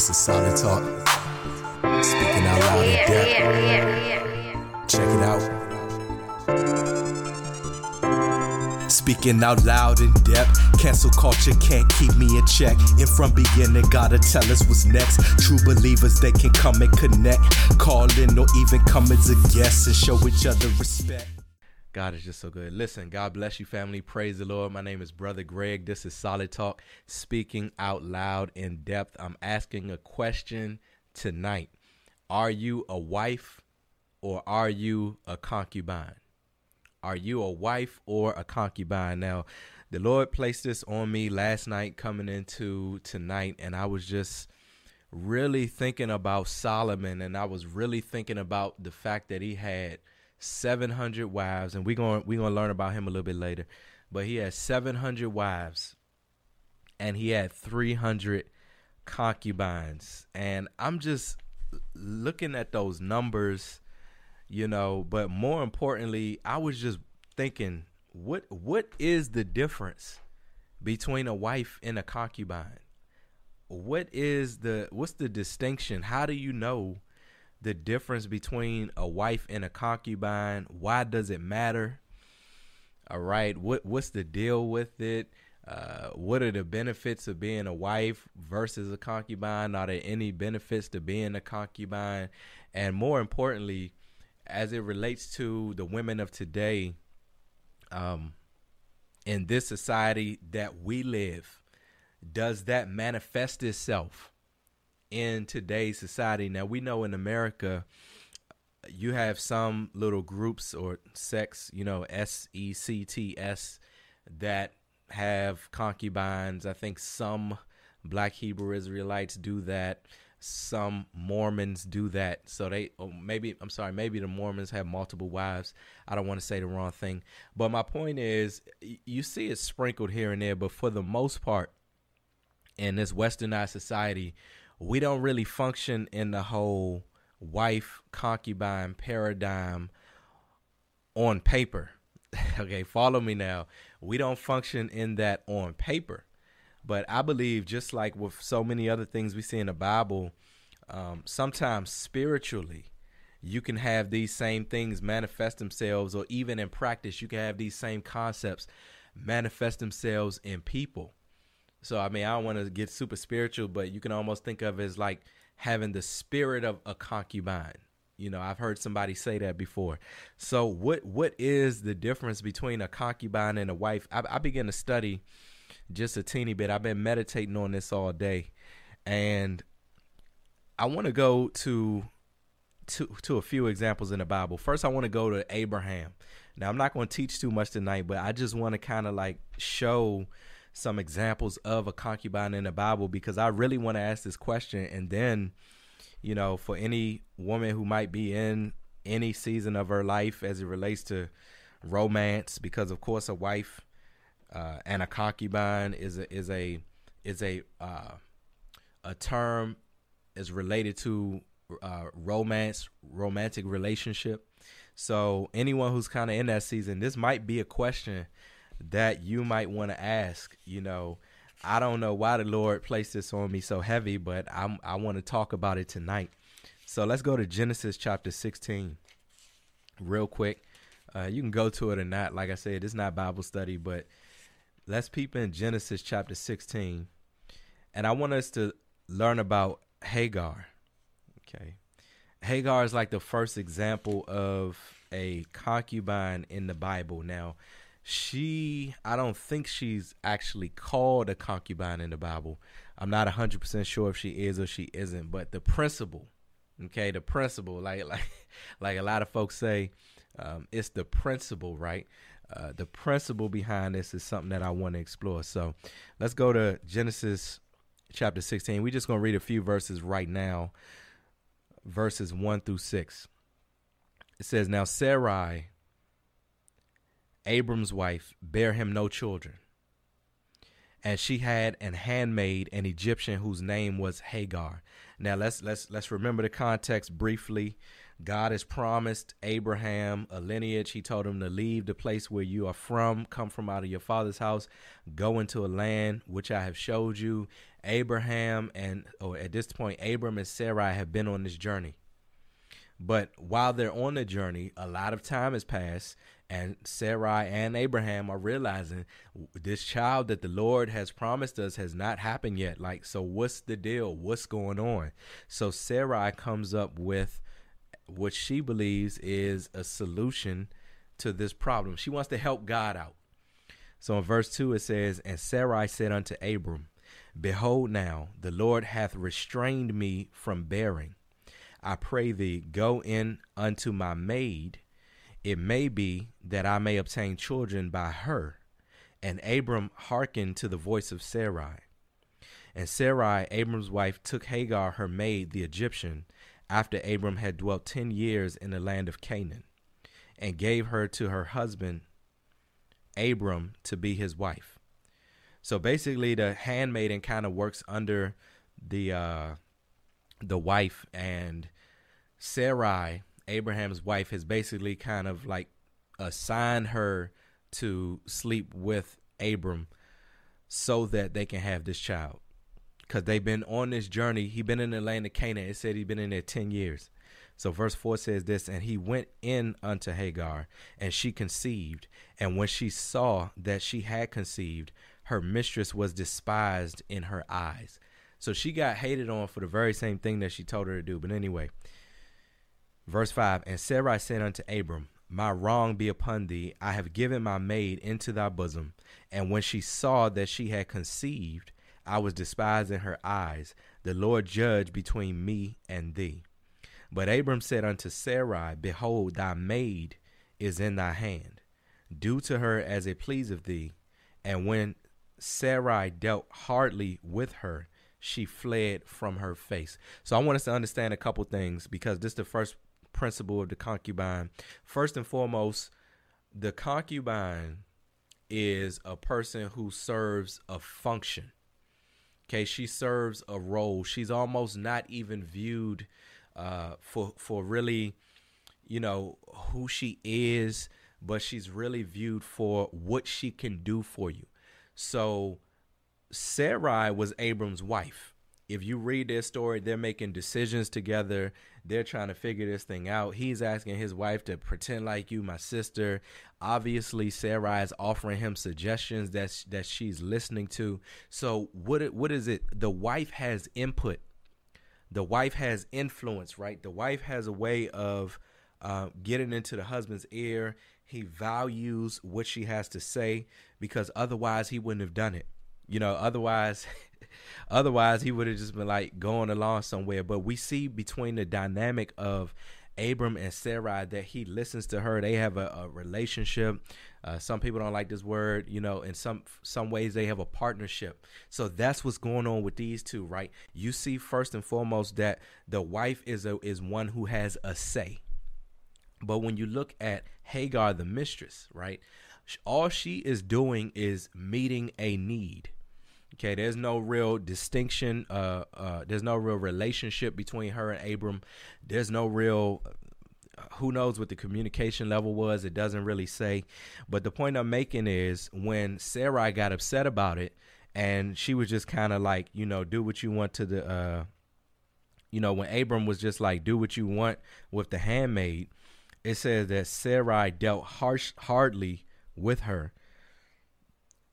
This is solid talk. Speaking out loud in depth. Check it out. Speaking out loud in depth. Cancel culture can't keep me in check. And from beginning, gotta tell us what's next. True believers, they can come and connect. Call in or even come as a guest and show each other respect. God is just so good. Listen, God bless you, family. Praise the Lord. My name is Brother Greg. This is Solid Talk, speaking out loud in depth. I'm asking a question tonight Are you a wife or are you a concubine? Are you a wife or a concubine? Now, the Lord placed this on me last night coming into tonight, and I was just really thinking about Solomon, and I was really thinking about the fact that he had 700 wives, and we're going we're going to learn about him a little bit later. But he had 700 wives, and he had 300 concubines, and I'm just looking at those numbers, you know. But more importantly, I was just thinking, what what is the difference between a wife and a concubine? What is the what's the distinction? How do you know? The difference between a wife and a concubine. Why does it matter? All right, what what's the deal with it? Uh, what are the benefits of being a wife versus a concubine? Are there any benefits to being a concubine? And more importantly, as it relates to the women of today, um, in this society that we live, does that manifest itself in today's society. Now we know in America you have some little groups or sects, you know, S E C T S that have concubines. I think some black Hebrew Israelites do that. Some Mormons do that. So they oh, maybe I'm sorry, maybe the Mormons have multiple wives. I don't want to say the wrong thing. But my point is you see it sprinkled here and there, but for the most part in this westernized society, we don't really function in the whole wife concubine paradigm on paper. okay, follow me now. We don't function in that on paper. But I believe, just like with so many other things we see in the Bible, um, sometimes spiritually, you can have these same things manifest themselves, or even in practice, you can have these same concepts manifest themselves in people. So I mean, I don't want to get super spiritual, but you can almost think of it as like having the spirit of a concubine. You know, I've heard somebody say that before. So what what is the difference between a concubine and a wife? I, I began to study just a teeny bit. I've been meditating on this all day, and I want to go to to to a few examples in the Bible. First, I want to go to Abraham. Now, I'm not going to teach too much tonight, but I just want to kind of like show some examples of a concubine in the Bible because I really want to ask this question. And then, you know, for any woman who might be in any season of her life as it relates to romance, because of course a wife uh, and a concubine is a, is a is a uh, a term is related to uh, romance, romantic relationship. So anyone who's kind of in that season, this might be a question that you might want to ask. You know, I don't know why the Lord placed this on me so heavy, but I'm I want to talk about it tonight. So let's go to Genesis chapter 16 real quick. Uh, you can go to it or not. Like I said, it's not Bible study, but let's peep in Genesis chapter 16. And I want us to learn about Hagar. Okay. Hagar is like the first example of a concubine in the Bible. Now, she I don't think she's actually called a concubine in the Bible. I'm not 100% sure if she is or she isn't, but the principle, okay, the principle like like like a lot of folks say um, it's the principle, right? Uh, the principle behind this is something that I want to explore. So, let's go to Genesis chapter 16. We're just going to read a few verses right now. Verses 1 through 6. It says, Now Sarai Abram's wife bare him no children. And she had an handmaid, an Egyptian whose name was Hagar. Now let's let's let's remember the context briefly. God has promised Abraham a lineage. He told him to leave the place where you are from, come from out of your father's house, go into a land which I have showed you. Abraham and, or at this point, Abram and Sarai have been on this journey. But while they're on the journey, a lot of time has passed, and Sarai and Abraham are realizing this child that the Lord has promised us has not happened yet. Like, so what's the deal? What's going on? So Sarai comes up with what she believes is a solution to this problem. She wants to help God out. So in verse 2, it says, And Sarai said unto Abram, Behold, now the Lord hath restrained me from bearing. I pray thee, go in unto my maid. It may be that I may obtain children by her. And Abram hearkened to the voice of Sarai. And Sarai, Abram's wife, took Hagar, her maid, the Egyptian, after Abram had dwelt ten years in the land of Canaan, and gave her to her husband Abram to be his wife. So basically, the handmaiden kind of works under the uh, the wife, and Sarai, Abraham's wife, has basically kind of like assigned her to sleep with Abram so that they can have this child because they've been on this journey. He's been in the land of Canaan. It said he been in there ten years. So verse four says this, and he went in unto Hagar, and she conceived. And when she saw that she had conceived, her mistress was despised in her eyes. So she got hated on for the very same thing that she told her to do. But anyway, verse 5 And Sarai said unto Abram, My wrong be upon thee. I have given my maid into thy bosom. And when she saw that she had conceived, I was despised in her eyes. The Lord judge between me and thee. But Abram said unto Sarai, Behold, thy maid is in thy hand. Do to her as it pleaseth thee. And when Sarai dealt hardly with her, she fled from her face. So I want us to understand a couple things because this is the first principle of the concubine. First and foremost, the concubine is a person who serves a function. Okay, she serves a role. She's almost not even viewed uh, for for really, you know, who she is, but she's really viewed for what she can do for you. So, Sarai was Abram's wife if you read their story, they're making decisions together. They're trying to figure this thing out. He's asking his wife to pretend like you, my sister. Obviously, Sarah is offering him suggestions that that she's listening to. So what what is it? The wife has input. The wife has influence, right? The wife has a way of uh, getting into the husband's ear. He values what she has to say because otherwise he wouldn't have done it. You know, otherwise Otherwise, he would have just been like going along somewhere. But we see between the dynamic of Abram and Sarai that he listens to her. They have a, a relationship. Uh, some people don't like this word, you know. In some some ways, they have a partnership. So that's what's going on with these two, right? You see, first and foremost, that the wife is a, is one who has a say. But when you look at Hagar, the mistress, right, all she is doing is meeting a need. Okay, there's no real distinction. Uh, uh, there's no real relationship between her and Abram. There's no real. Uh, who knows what the communication level was? It doesn't really say. But the point I'm making is when Sarai got upset about it, and she was just kind of like, you know, do what you want to the. Uh, you know, when Abram was just like, do what you want with the handmaid, it says that Sarai dealt harsh, hardly with her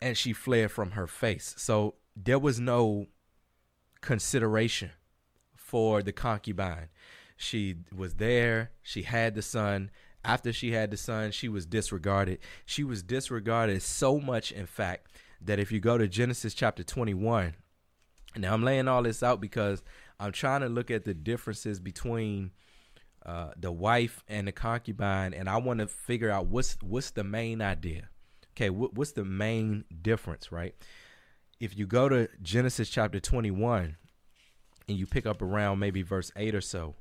and she fled from her face. So there was no consideration for the concubine. She was there, she had the son. After she had the son, she was disregarded. She was disregarded so much, in fact, that if you go to Genesis chapter 21, now I'm laying all this out because I'm trying to look at the differences between uh, the wife and the concubine, and I want to figure out what's what's the main idea okay, what's the main difference, right? If you go to Genesis chapter 21 and you pick up around maybe verse 8 or so,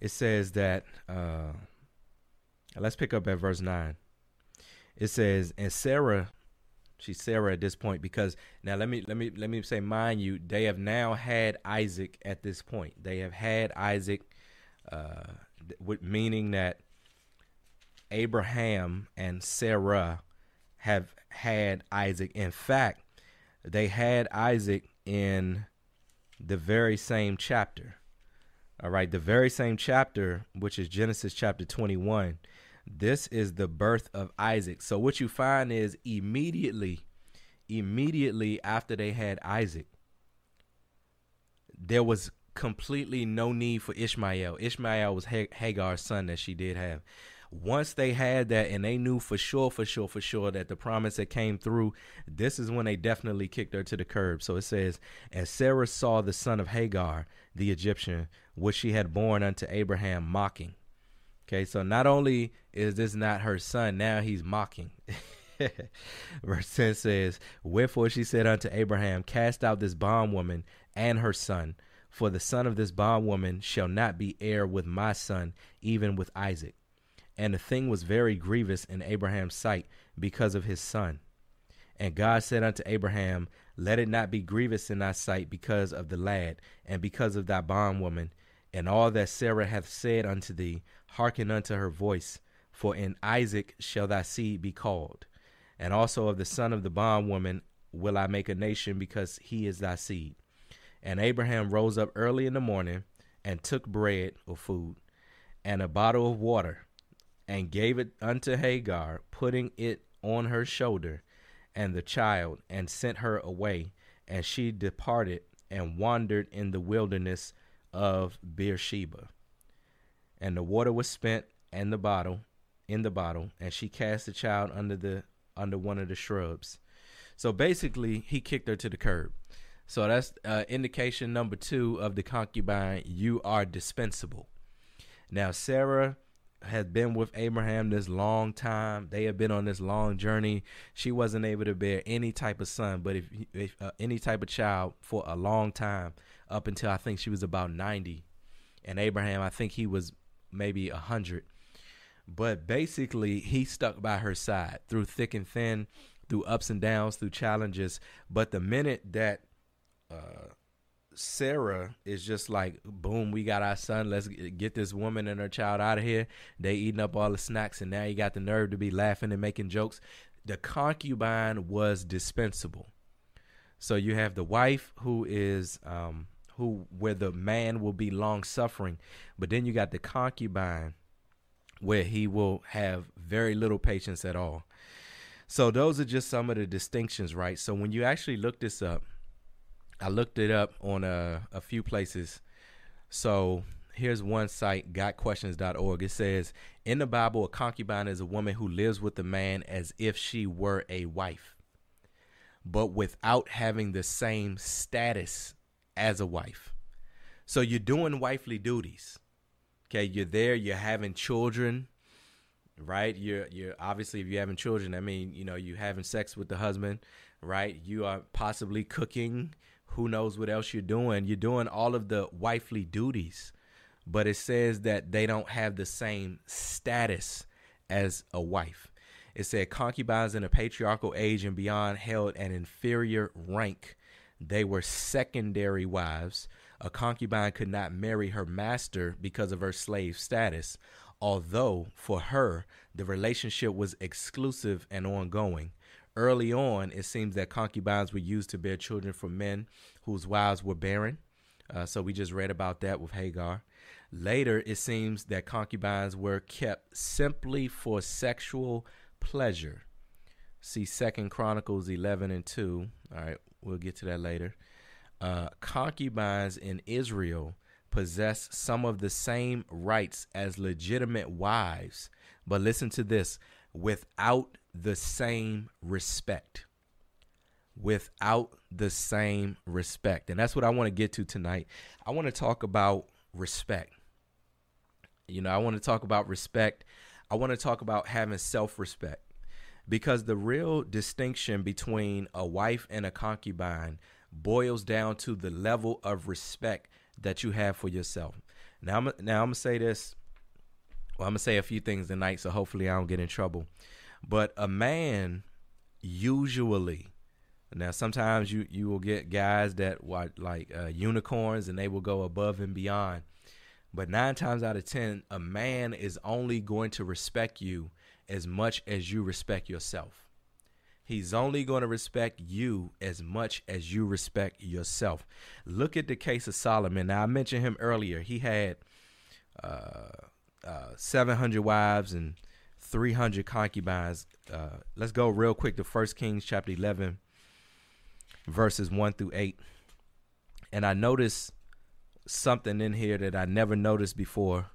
it says that, uh, let's pick up at verse 9. It says, and Sarah, she's Sarah at this point because now let me let me let me say mind you they have now had Isaac at this point they have had Isaac uh, meaning that Abraham and Sarah have had Isaac. In fact, they had Isaac in the very same chapter. All right, the very same chapter, which is Genesis chapter 21. This is the birth of Isaac. So what you find is immediately immediately after they had Isaac, there was completely no need for Ishmael. Ishmael was Hagar's son that she did have. Once they had that and they knew for sure, for sure, for sure that the promise that came through, this is when they definitely kicked her to the curb. So it says, As Sarah saw the son of Hagar, the Egyptian, which she had born unto Abraham, mocking. Okay, so not only is this not her son, now he's mocking. Verse 10 says, Wherefore she said unto Abraham, Cast out this bondwoman and her son, for the son of this bondwoman shall not be heir with my son, even with Isaac. And the thing was very grievous in Abraham's sight because of his son. And God said unto Abraham, Let it not be grievous in thy sight because of the lad, and because of thy bondwoman, and all that Sarah hath said unto thee, hearken unto her voice, for in Isaac shall thy seed be called. And also of the son of the bondwoman will I make a nation, because he is thy seed. And Abraham rose up early in the morning and took bread or food and a bottle of water and gave it unto Hagar, putting it on her shoulder and the child, and sent her away. And she departed and wandered in the wilderness of Beersheba. And the water was spent and the bottle in the bottle, and she cast the child under the under one of the shrubs. So basically, he kicked her to the curb. So that's uh, indication number two of the concubine. You are dispensable. Now, Sarah had been with Abraham this long time. They had been on this long journey. She wasn't able to bear any type of son, but if, if uh, any type of child for a long time, up until I think she was about 90. And Abraham, I think he was maybe 100. But basically, he stuck by her side through thick and thin, through ups and downs, through challenges. But the minute that uh, Sarah is just like, boom, we got our son. Let's get this woman and her child out of here. They eating up all the snacks, and now you got the nerve to be laughing and making jokes. The concubine was dispensable. So you have the wife who is um, who where the man will be long suffering, but then you got the concubine where he will have very little patience at all. So those are just some of the distinctions, right? So when you actually look this up, I looked it up on a, a few places. So here's one site, gotquestions.org. It says, In the Bible, a concubine is a woman who lives with a man as if she were a wife, but without having the same status as a wife. So you're doing wifely duties. Okay, you're there, you're having children, right? You're you're obviously if you're having children, I mean, you know, you having sex with the husband, right? You are possibly cooking, who knows what else you're doing. You're doing all of the wifely duties, but it says that they don't have the same status as a wife. It said concubines in a patriarchal age and beyond held an inferior rank. They were secondary wives. A concubine could not marry her master because of her slave status, although for her the relationship was exclusive and ongoing. Early on, it seems that concubines were used to bear children for men whose wives were barren. Uh, so we just read about that with Hagar. Later, it seems that concubines were kept simply for sexual pleasure. See Second Chronicles 11 and 2. All right, we'll get to that later. Uh, concubines in Israel possess some of the same rights as legitimate wives, but listen to this without the same respect. Without the same respect. And that's what I want to get to tonight. I want to talk about respect. You know, I want to talk about respect. I want to talk about having self respect because the real distinction between a wife and a concubine boils down to the level of respect that you have for yourself. Now, I'm, now I'm gonna say this. Well, I'm gonna say a few things tonight, so hopefully I don't get in trouble. But a man usually now sometimes you you will get guys that want like uh, unicorns and they will go above and beyond. But nine times out of 10, a man is only going to respect you as much as you respect yourself. He's only going to respect you as much as you respect yourself. Look at the case of Solomon. Now, I mentioned him earlier. He had uh, uh, 700 wives and 300 concubines. Uh, let's go real quick to 1 Kings chapter 11, verses 1 through 8. And I noticed something in here that I never noticed before.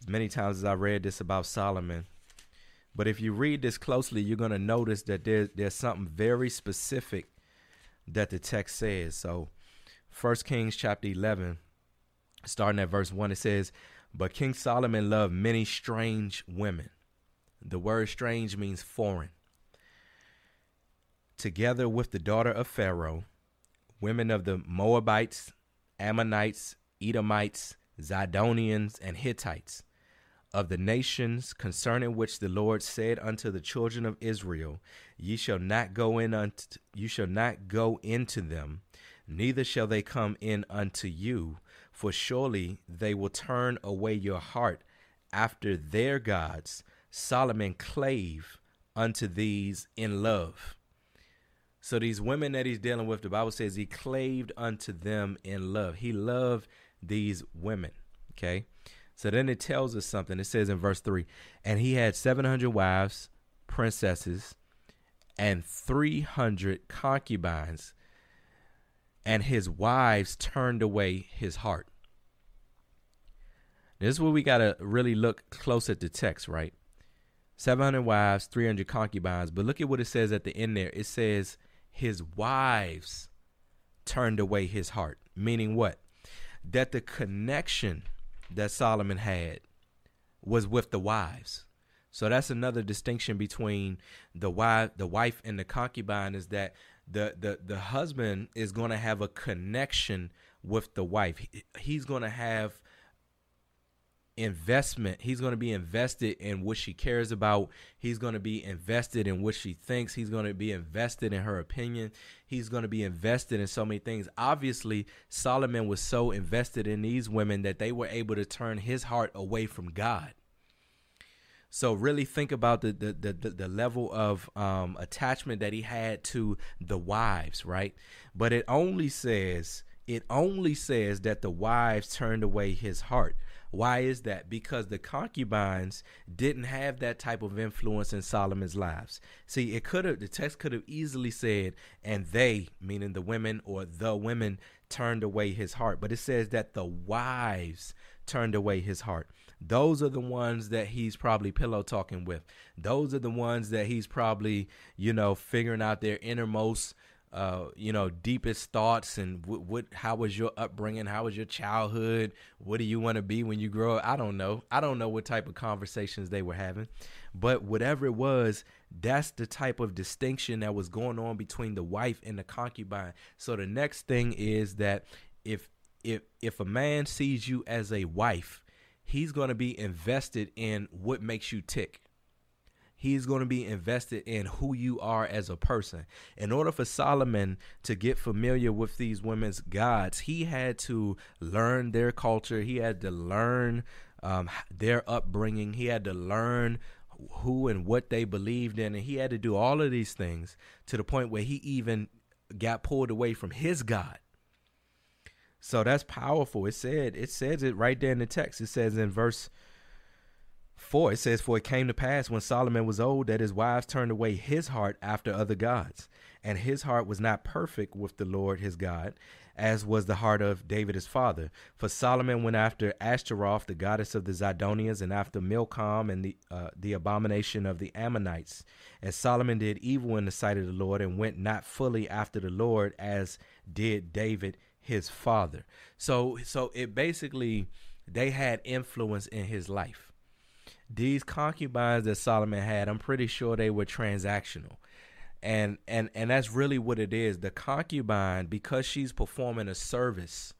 As many times as I read this about Solomon. But if you read this closely, you're going to notice that there, there's something very specific that the text says. So, 1 Kings chapter 11, starting at verse 1, it says, But King Solomon loved many strange women. The word strange means foreign. Together with the daughter of Pharaoh, women of the Moabites, Ammonites, Edomites, Zidonians, and Hittites, of the nations concerning which the Lord said unto the children of Israel, Ye shall not go in unto you shall not go into them, neither shall they come in unto you, for surely they will turn away your heart after their gods. Solomon clave unto these in love. So these women that he's dealing with, the Bible says he claved unto them in love. He loved these women. Okay. So then it tells us something. It says in verse 3 And he had 700 wives, princesses, and 300 concubines, and his wives turned away his heart. This is where we got to really look close at the text, right? 700 wives, 300 concubines. But look at what it says at the end there. It says, his wives turned away his heart. Meaning what? That the connection that Solomon had was with the wives. So that's another distinction between the wife, the wife and the concubine is that the the the husband is going to have a connection with the wife. He, he's going to have investment. He's going to be invested in what she cares about. He's going to be invested in what she thinks. He's going to be invested in her opinion. He's going to be invested in so many things. Obviously, Solomon was so invested in these women that they were able to turn his heart away from God. So really think about the the the, the level of um, attachment that he had to the wives, right? But it only says it only says that the wives turned away his heart. Why is that? Because the concubines didn't have that type of influence in Solomon's lives. See, it could have the text could have easily said, and they, meaning the women or the women, turned away his heart. But it says that the wives turned away his heart. Those are the ones that he's probably pillow talking with. Those are the ones that he's probably, you know, figuring out their innermost uh, you know, deepest thoughts and what, what, how was your upbringing? How was your childhood? What do you want to be when you grow up? I don't know. I don't know what type of conversations they were having, but whatever it was, that's the type of distinction that was going on between the wife and the concubine. So the next thing is that if if if a man sees you as a wife, he's going to be invested in what makes you tick He's going to be invested in who you are as a person. In order for Solomon to get familiar with these women's gods, he had to learn their culture. He had to learn um, their upbringing. He had to learn who and what they believed in. And he had to do all of these things to the point where he even got pulled away from his God. So that's powerful. It said, it says it right there in the text. It says in verse 4 it says for it came to pass when solomon was old that his wives turned away his heart after other gods and his heart was not perfect with the lord his god as was the heart of david his father. For solomon went after ashtaroth the goddess of the zidonians and after milcom and the uh, the abomination of the ammonites. And solomon did evil in the sight of the lord and went not fully after the lord as did david his father. So so it basically they had influence in his life these concubines that Solomon had, I'm pretty sure they were transactional. And and and that's really what it is. The concubine, because she's performing a service,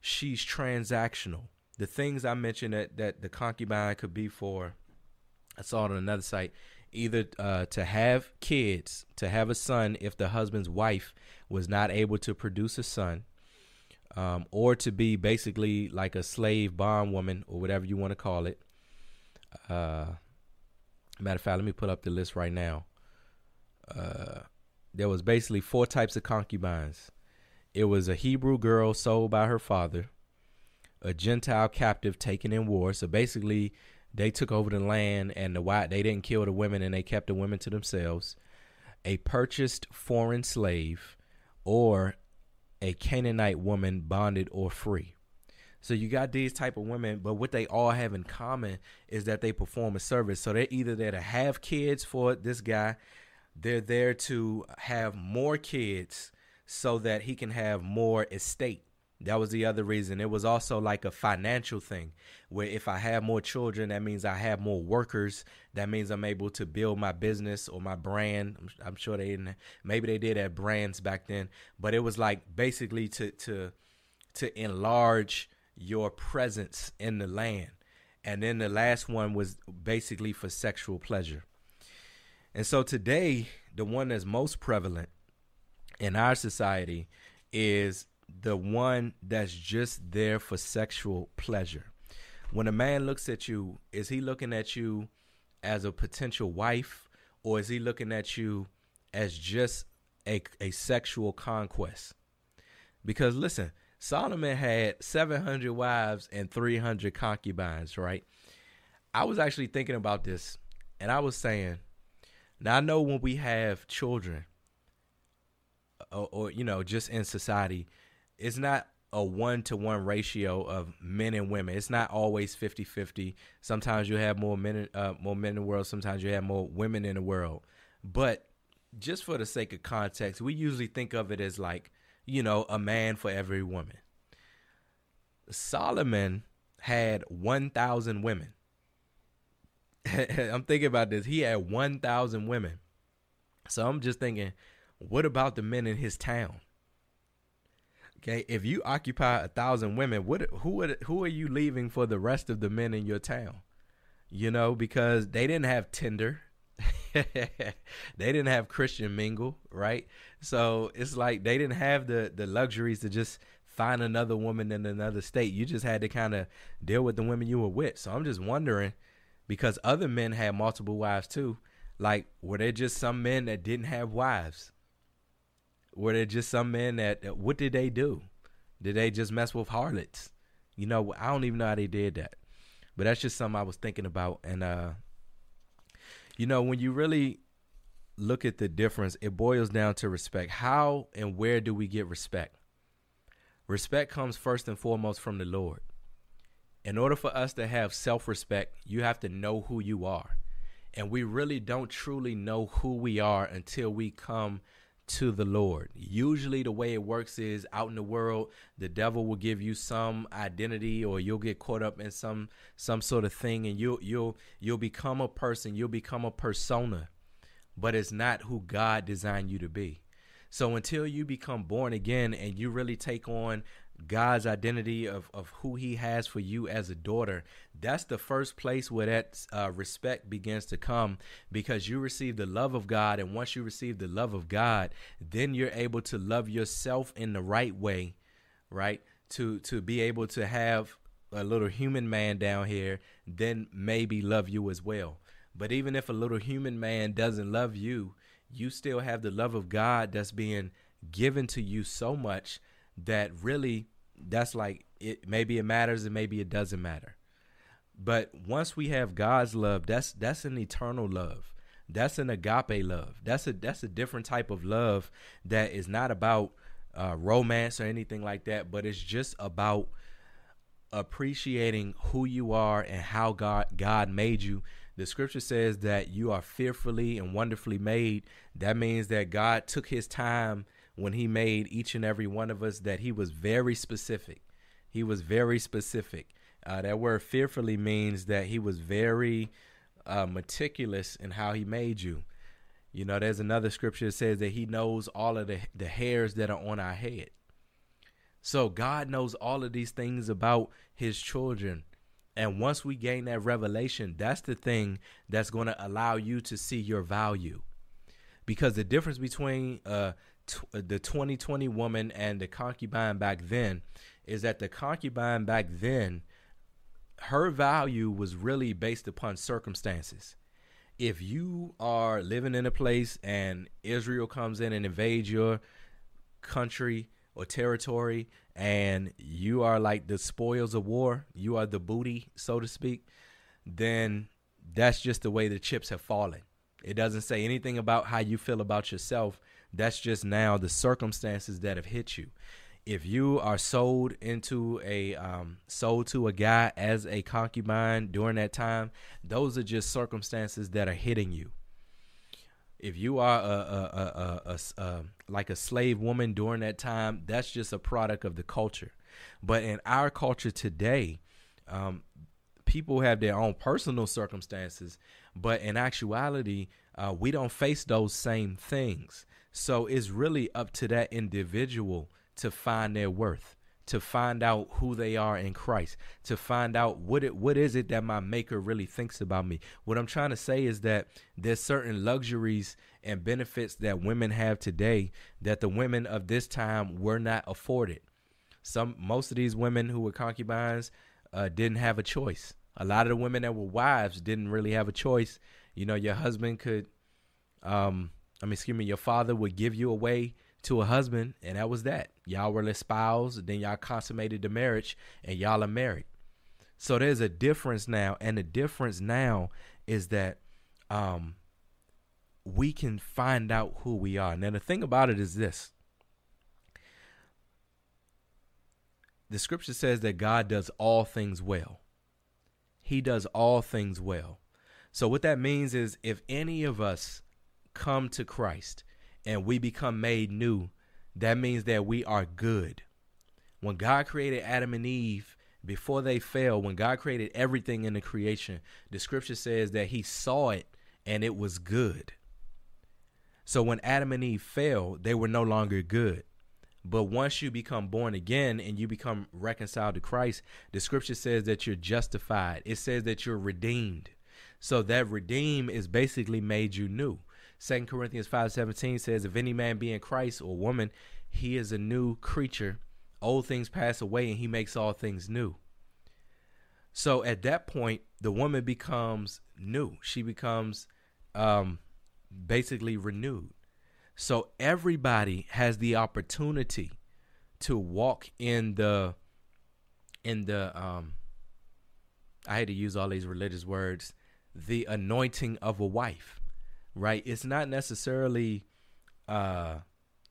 she's transactional. The things I mentioned that, that the concubine could be for, I saw it on another site, either uh, to have kids, to have a son if the husband's wife was not able to produce a son, um, or to be basically like a slave bond woman or whatever you want to call it. Uh, matter of fact, let me put up the list right now. Uh, there was basically four types of concubines. It was a Hebrew girl sold by her father, a Gentile captive taken in war. So basically, they took over the land, and the white they didn't kill the women, and they kept the women to themselves. A purchased foreign slave, or a Canaanite woman bonded or free. So you got these type of women, but what they all have in common is that they perform a service. So they're either there to have kids for this guy, they're there to have more kids so that he can have more estate. That was the other reason. It was also like a financial thing where if I have more children, that means I have more workers. That means I'm able to build my business or my brand. I'm, I'm sure they didn't, maybe they did have brands back then, but it was like basically to, to, to enlarge your presence in the land. And then the last one was basically for sexual pleasure. And so today, the one that's most prevalent in our society is the one that's just there for sexual pleasure. When a man looks at you, is he looking at you as a potential wife or is he looking at you as just a, a sexual conquest? Because listen, Solomon had 700 wives and 300 concubines, right? I was actually thinking about this and I was saying, now I know when we have children or, or you know, just in society, it's not a one to one ratio of men and women. It's not always 50 50. Sometimes you have more men, uh, more men in the world. Sometimes you have more women in the world. But just for the sake of context, we usually think of it as like, you know, a man for every woman. Solomon had 1,000 women. I'm thinking about this. He had 1,000 women. So I'm just thinking, what about the men in his town? Okay, if you occupy a thousand women, what who would, who are you leaving for the rest of the men in your town? You know, because they didn't have Tinder. they didn't have Christian Mingle, right? So it's like they didn't have the the luxuries to just find another woman in another state. You just had to kind of deal with the women you were with. So I'm just wondering because other men had multiple wives too. Like were there just some men that didn't have wives? Were there just some men that what did they do? Did they just mess with harlots? You know, I don't even know how they did that. But that's just something I was thinking about and uh you know, when you really look at the difference, it boils down to respect. How and where do we get respect? Respect comes first and foremost from the Lord. In order for us to have self respect, you have to know who you are. And we really don't truly know who we are until we come to the Lord. Usually the way it works is out in the world, the devil will give you some identity or you'll get caught up in some some sort of thing and you'll you'll you'll become a person, you'll become a persona, but it's not who God designed you to be. So until you become born again and you really take on God's identity of, of who he has for you as a daughter, that's the first place where that uh, respect begins to come because you receive the love of God. And once you receive the love of God, then you're able to love yourself in the right way, right? To, to be able to have a little human man down here, then maybe love you as well. But even if a little human man doesn't love you, you still have the love of God that's being given to you so much that really that's like it maybe it matters and maybe it doesn't matter. But once we have god's love that's that's an eternal love. That's an agape love. That's a that's a different type of love that is not about uh, romance or anything like that but it's just about appreciating who you are and how god god made you. The scripture says that you are fearfully and wonderfully made. That means that god took his time when he made each and every one of us that he was very specific. He was very specific. Uh, that word fearfully means that he was very uh, meticulous in how he made you. You know, there's another scripture that says that he knows all of the, the hairs that are on our head. So God knows all of these things about his children. And once we gain that revelation, that's the thing that's going to allow you to see your value. Because the difference between uh, Uh, the 2020 woman and the concubine back then is that the concubine back then her value was really based upon circumstances if you are living in a place and Israel comes in and invades your country or territory and you are like the spoils of war, you are the booty, so to speak, then that's just the way the chips have fallen. It doesn't say anything about how you feel about yourself. That's just now the circumstances that have hit you. If you are sold into a um, sold to a guy as a concubine during that time, those are just circumstances that are hitting you if you are a, a, a, a, like a slave woman during that time, that's just a product of the culture. But in our culture today, um, people have their own personal circumstances, but in actuality, uh, we don't face those same things. So it's really up to that individual to find their worth to find out who they are in Christ, to find out what it what is it that my maker really thinks about me. What I'm trying to say is that there's certain luxuries and benefits that women have today that the women of this time were not afforded. Some most of these women who were concubines uh, didn't have a choice. A lot of the women that were wives didn't really have a choice. You know, your husband could um I mean excuse me, your father would give you away to a husband, and that was that. Y'all were espoused, then y'all consummated the marriage, and y'all are married. So there's a difference now, and the difference now is that um, we can find out who we are. Now the thing about it is this: the scripture says that God does all things well. He does all things well. So what that means is, if any of us come to Christ and we become made new, that means that we are good. When God created Adam and Eve, before they fell, when God created everything in the creation, the scripture says that he saw it and it was good. So when Adam and Eve fell, they were no longer good. But once you become born again and you become reconciled to Christ, the scripture says that you're justified. It says that you're redeemed. So that redeem is basically made you new. Second Corinthians 5:17 says, "If any man be in Christ or woman, he is a new creature. Old things pass away and he makes all things new." So at that point, the woman becomes new. She becomes um, basically renewed. So everybody has the opportunity to walk in the in the um I had to use all these religious words, the anointing of a wife right? It's not necessarily uh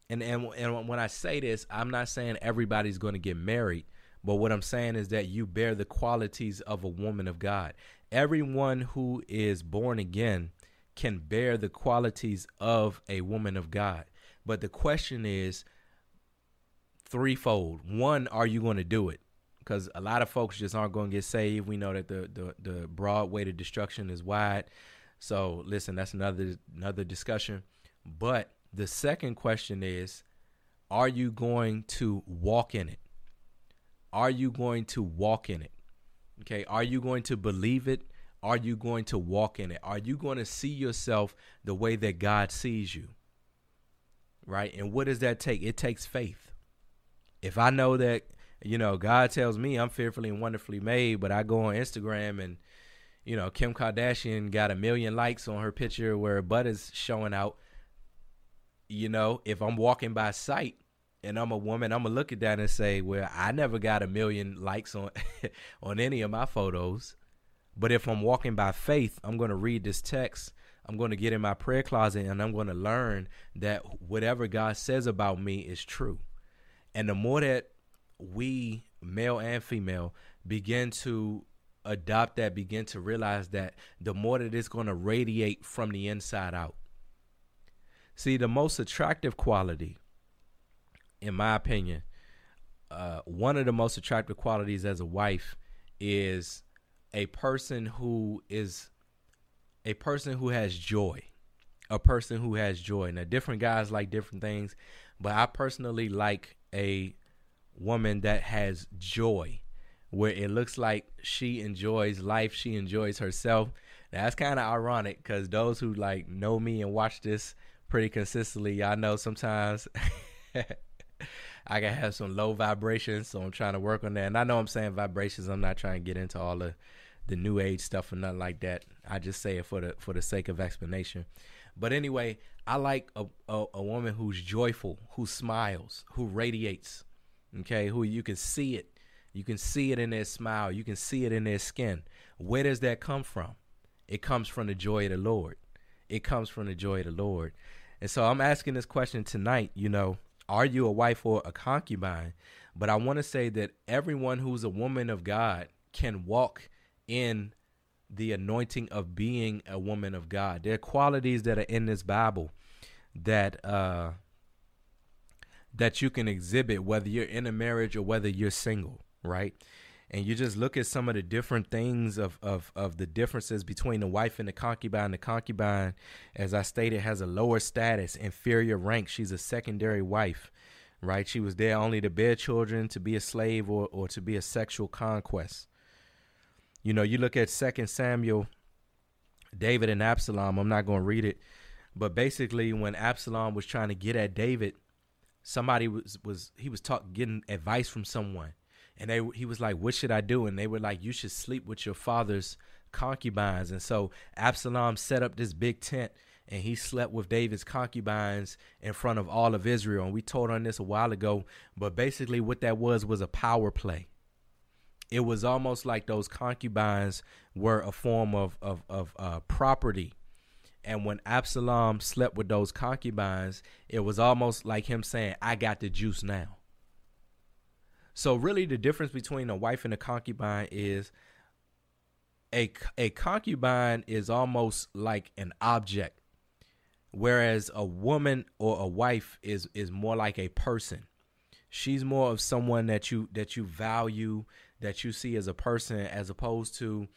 and and and when I say this, I'm not saying everybody's going to get married, but what I'm saying is that you bear the qualities of a woman of God. Everyone who is born again can bear the qualities of a woman of God. But the question is threefold. One, are you going to do it? Because a lot of folks just aren't going to get saved. We know that the, the, the broad way to destruction is wide. So listen, that's another another discussion. But the second question is, are you going to walk in it? Are you going to walk in it? Okay, are you going to believe it? Are you going to walk in it? Are you going to see yourself the way that God sees you? Right? And what does that take? It takes faith. If I know that, you know, God tells me I'm fearfully and wonderfully made, but I go on Instagram and you know, Kim Kardashian got a million likes on her picture where her butt is showing out. You know, if I'm walking by sight and I'm a woman, I'm gonna look at that and say, "Well, I never got a million likes on on any of my photos." But if I'm walking by faith, I'm gonna read this text. I'm to get in my prayer closet and I'm to learn that whatever God says about me is true. And the more that we, male and female, begin to adopt that, begin to realize that the more that it's going to radiate from the inside out. See, the most attractive quality, in my opinion, uh, one of the most attractive qualities as a wife is a person who is a person who has joy. A person who has joy. Now, different guys like different things, but I personally like a woman that has joy where it looks like she enjoys life, she enjoys herself. That's kind of ironic because those who like know me and watch this pretty consistently. Y'all know sometimes I can have some low vibrations, so I'm trying to work on that. And I know I'm saying vibrations. I'm not trying to get into all the the new age stuff or nothing like that. I just say it for the for the sake of explanation. But anyway, I like a, a, a woman who's joyful, who smiles, who radiates. Okay, who you can see it. You can see it in their smile. You can see it in their skin. Where does that come from? It comes from the joy of the Lord. It comes from the joy of the Lord. And so I'm asking this question tonight, you know, are you a wife or a concubine? But I want to say that everyone who's a woman of God can walk in the anointing of being a woman of God. There are qualities that are in this Bible that uh that you can exhibit whether you're in a marriage or whether you're single, right? And you just look at some of the different things of, of, of the differences between the wife and the concubine. The concubine, as I stated, has a lower status, inferior rank. She's a secondary wife, right? She was there only to bear children, to be a slave, or, or to be a sexual conquest. You know, you look at Second Samuel, David and Absalom. I'm not going to read it, but basically, when Absalom was trying to get at David, somebody was was he was talk getting advice from someone, and they he was like, "What should I do?" And they were like, "You should sleep with your father's concubines." And so Absalom set up this big tent and he slept with David's concubines in front of all of Israel. And we told on this a while ago, but basically what that was was a power play it was almost like those concubines were a form of of, of uh, property. And when Absalom slept with those concubines, it was almost like him saying, "I got the juice now." So really, the difference between a wife and a concubine is a a concubine is almost like an object, whereas a woman or a wife is is more like a person. She's more of someone that you that you value, that you see as a person as opposed to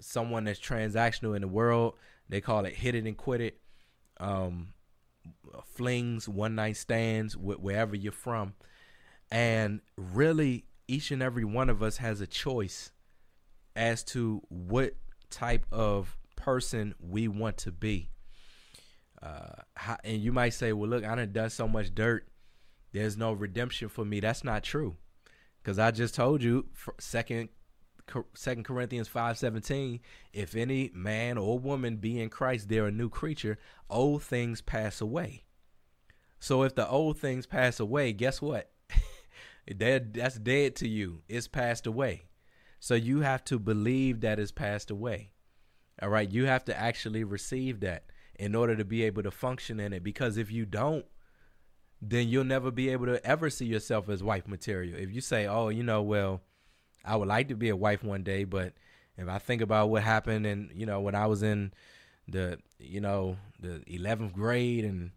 someone that's transactional in the world. They call it hit it and quit it. Um, flings, one night stands, wh- wherever you're from. And really, each and every one of us has a choice as to what type of person we want to be. Uh, how, and you might say, well, look, I done done so much dirt. There's no redemption for me. That's not true because I just told you second Second Corinthians five seventeen. If any man or woman be in Christ, they're a new creature. Old things pass away. So if the old things pass away, guess what? That's dead to you. It's passed away. So you have to believe that it's passed away. All right, you have to actually receive that in order to be able to function in it. Because if you don't, then you'll never be able to ever see yourself as wife material. If you say, "Oh, you know, well, I would like to be a wife one day," but if I think about what happened and you know when I was in the you know the 11th grade and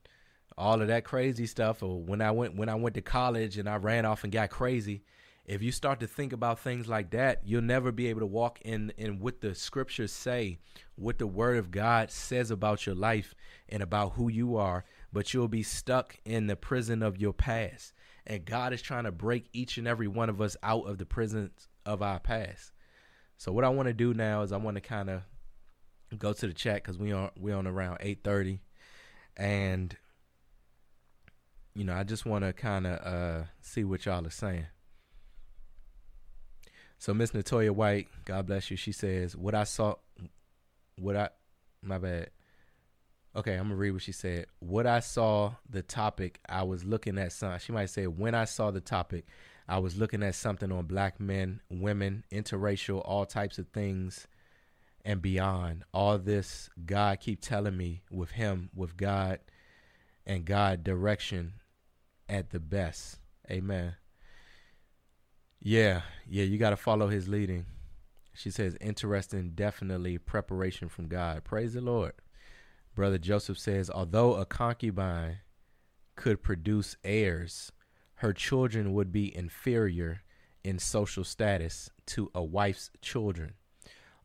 all of that crazy stuff or when I went when I went to college and I ran off and got crazy if you start to think about things like that you'll never be able to walk in in what the scriptures say what the word of God says about your life and about who you are but you'll be stuck in the prison of your past. And God is trying to break each and every one of us out of the prisons of our past. So what I want to do now is I want to kind of go to the chat because we are we on around eight thirty, and you know I just want to kind of uh, see what y'all are saying. So Miss Natoya White, God bless you. She says, "What I saw, what I, my bad. Okay, I'm gonna read what she said. What I saw the topic, I was looking at some. She might say, when I saw the topic, I was looking at something on black men, women, interracial, all types of things, and beyond. All this, God keep telling me with Him, with God, and God direction at the best. Amen. Yeah, yeah, you got to follow His leading. She says, interesting, definitely preparation from God. Praise the Lord. Brother Joseph says, although a concubine could produce heirs, her children would be inferior in social status to a wife's children,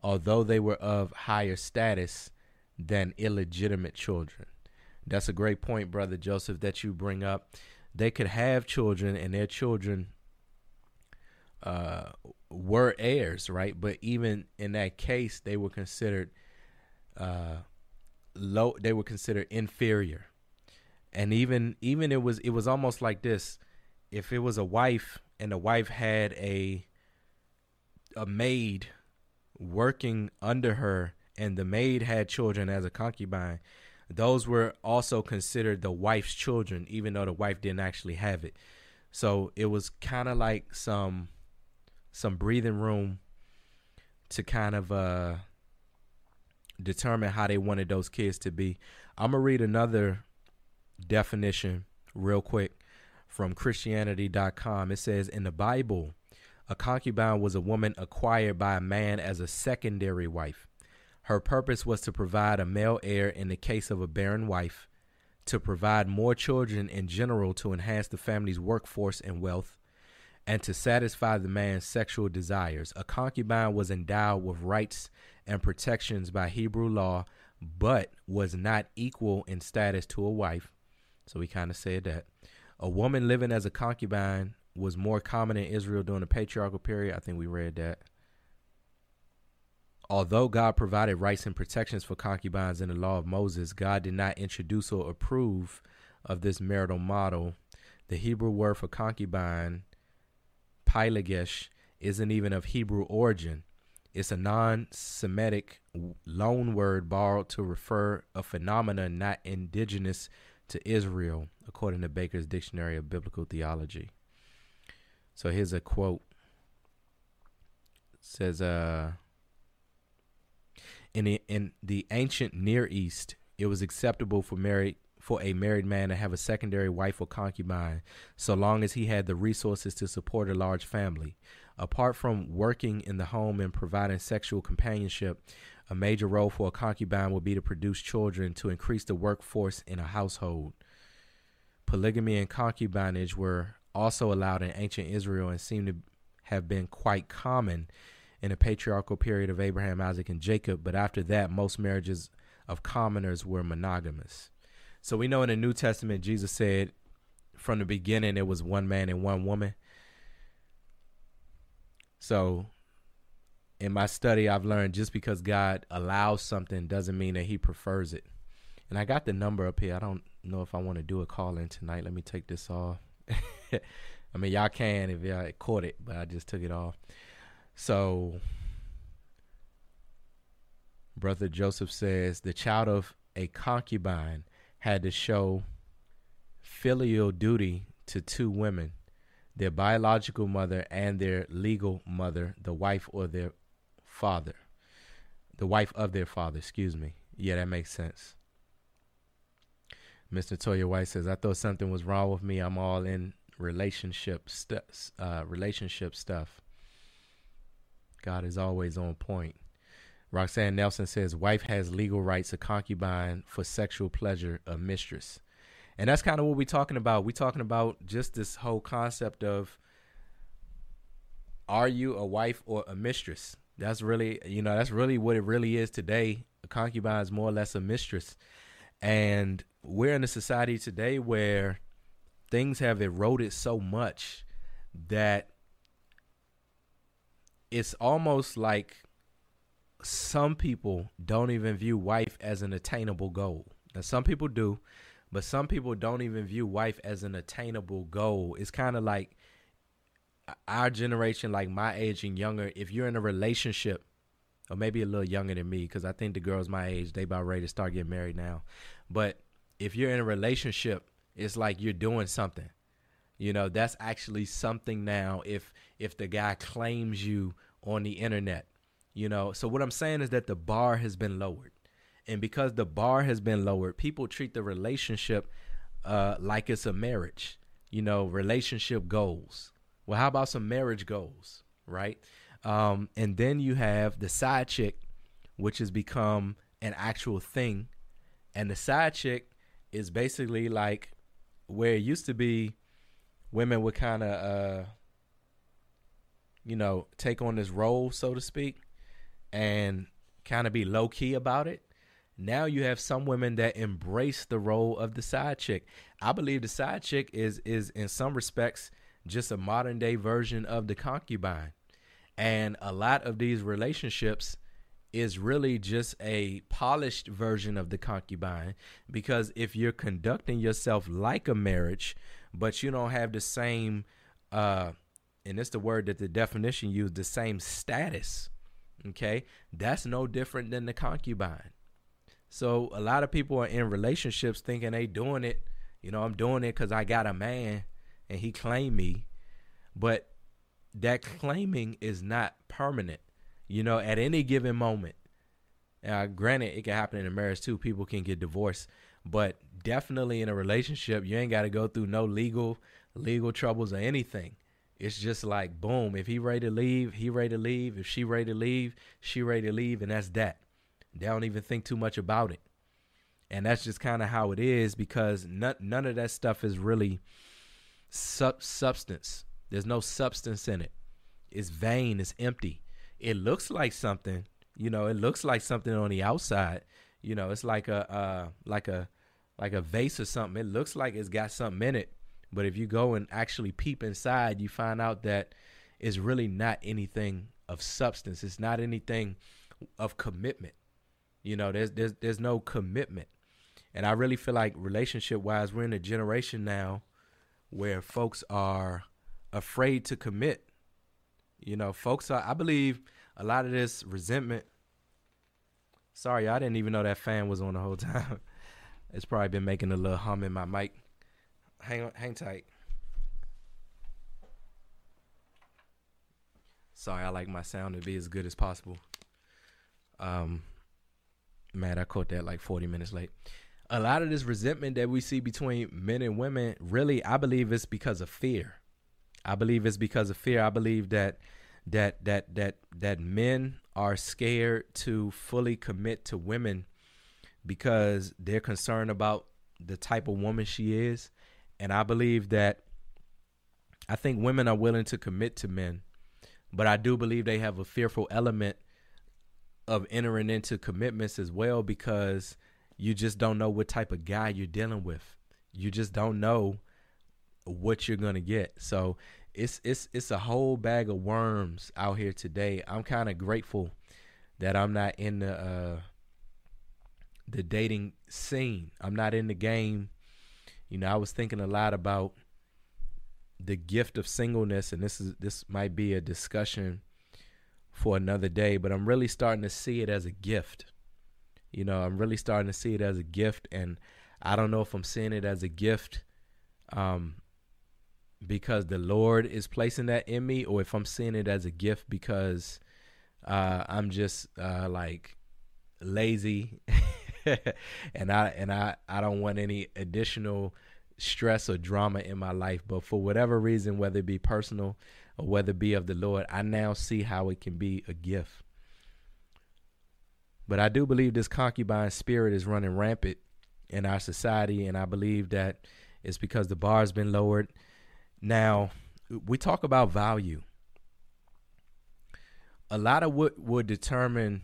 although they were of higher status than illegitimate children. That's a great point, Brother Joseph, that you bring up. They could have children, and their children uh, were heirs, right? But even in that case, they were considered uh, low they were considered inferior and even even it was it was almost like this if it was a wife and the wife had a a maid working under her and the maid had children as a concubine those were also considered the wife's children even though the wife didn't actually have it so it was kind of like some some breathing room to kind of uh determine how they wanted those kids to be i'm gonna read another definition real quick from Christianity.com. It says in the Bible, a concubine was a woman acquired by a man as a secondary wife. Her purpose was to provide a male heir in the case of a barren wife, to provide more children in general to enhance the family's workforce and wealth, and to satisfy the man's sexual desires. A concubine was endowed with rights and protections by Hebrew law, but was not equal in status to a wife so we kind of said that. A woman living as a concubine was more common in Israel during the patriarchal period. I think we read that. Although God provided rights and protections for concubines in the law of Moses, God did not introduce or approve of this marital model. The Hebrew word for concubine, pilegesh, isn't even of Hebrew origin. It's a non Semitic loan word borrowed to refer a phenomenon not indigenous to Israel, according to Baker's Dictionary of Biblical Theology. So here's a quote. It says, uh, in the, in the ancient Near East, it was acceptable for married for a married man to have a secondary wife or concubine, so long as he had the resources to support a large family. Apart from working in the home and providing sexual companionship, a major role for a concubine would be to produce children to increase the workforce in a household. Polygamy and concubinage were also allowed in ancient Israel and seem to have been quite common in the patriarchal period of Abraham, Isaac, and Jacob, but after that, most marriages of commoners were monogamous. So we know in the New Testament, Jesus said from the beginning it was one man and one woman. So in my study, I've learned just because God allows something doesn't mean that He prefers it. And I got the number up here. I don't know if I want to do a call in tonight. Let me take this off. I mean, y'all can if y'all caught it, but I just took it off. So, Brother Joseph says the child of a concubine had to show filial duty to two women their biological mother and their legal mother, the wife or their father, the wife of their father, excuse me. Yeah, that makes sense. Mr. Toya White says, I thought something was wrong with me. I'm all in relationship st- uh, relationship stuff. God is always on point. Roxanne Nelson says, wife has legal rights, a concubine for sexual pleasure, a mistress. And that's kind of what we're talking about. We're talking about just this whole concept of are you a wife or a mistress? That's really, you know, that's really what it really is today. A concubine is more or less a mistress. And we're in a society today where things have eroded so much that it's almost like some people don't even view wife as an attainable goal. Now, some people do, but some people don't even view wife as an attainable goal. It's kind of like our generation, like my age and younger, if you're in a relationship, or maybe a little younger than me, because I think the girls my age, they about ready to start getting married now. But if you're in a relationship, it's like you're doing something. You know, that's actually something now if if the guy claims you on the internet. You know, so what I'm saying is that the bar has been lowered. And because the bar has been lowered, people treat the relationship uh, like it's a marriage. You know, relationship goals. Well, how about some marriage goals, right? Um, and then you have the side chick, which has become an actual thing. And the side chick is basically like where it used to be women would kind of, uh, you know, take on this role, so to speak, and kind of be low key about it. Now you have some women that embrace the role of the side chick. I believe the side chick is is in some respects just a modern day version of the concubine. And a lot of these relationships is really just a polished version of the concubine because if you're conducting yourself like a marriage but you don't have the same uh and it's the word that the definition used the same status okay that's no different than the concubine so a lot of people are in relationships thinking they doing it you know i'm doing it because i got a man and he claimed me but that claiming is not permanent you know, at any given moment. Uh, granted, it can happen in a marriage too. People can get divorced, but definitely in a relationship, you ain't got to go through no legal legal troubles or anything. It's just like boom. If he ready to leave, he ready to leave. If she ready to leave, she ready to leave, and that's that. They don't even think too much about it, and that's just kind of how it is because none none of that stuff is really sub- substance. There's no substance in it. It's vain. It's empty it looks like something. You know, it looks like something on the outside. You know, it's like a uh, like a like a vase or something. It looks like it's got something in it, but if you go and actually peep inside, you find out that it's really not anything of substance. It's not anything of commitment. You know, there's there's there's no commitment. And I really feel like relationship wise, we're in a generation now where folks are afraid to commit you know, folks are, I believe a lot of this resentment. Sorry, I didn't even know that fan was on the whole time. It's probably been making a little hum in my mic. Hang on, hang tight. Sorry, I like my sound to be as good as possible. Um, man, I caught that like 40 minutes late. A lot of this resentment that we see between men and women, really, I believe it's because of fear. I believe it's because of fear. I believe that that that that that men are scared to fully commit to women because they're concerned about the type of woman she is. And I believe that I think women are willing to commit to men, but I do believe they have a fearful element of entering into commitments as well because you just don't know what type of guy you're dealing with. You just don't know what you're to get. So it's it's it's a whole bag of worms out here today. I'm kind of grateful that I'm not in the uh, the dating scene. I'm not in the game. You know, I was thinking a lot about the gift of singleness, and this is this might be a discussion for another day. But I'm really starting to see it as a gift. You know, I'm really starting to see it as a gift, and I don't know if I'm seeing it as a gift um, because the Lord is placing that in me, or if I'm seeing it as a gift because uh, I'm just uh, like lazy, and I and I I don't want any additional stress or drama in my life. But for whatever reason, whether it be personal or whether it be of the Lord, I now see how it can be a gift. But I do believe this concubine spirit is running rampant in our society, and I believe that it's because the bar has been lowered now, we talk about value. A lot of what would determine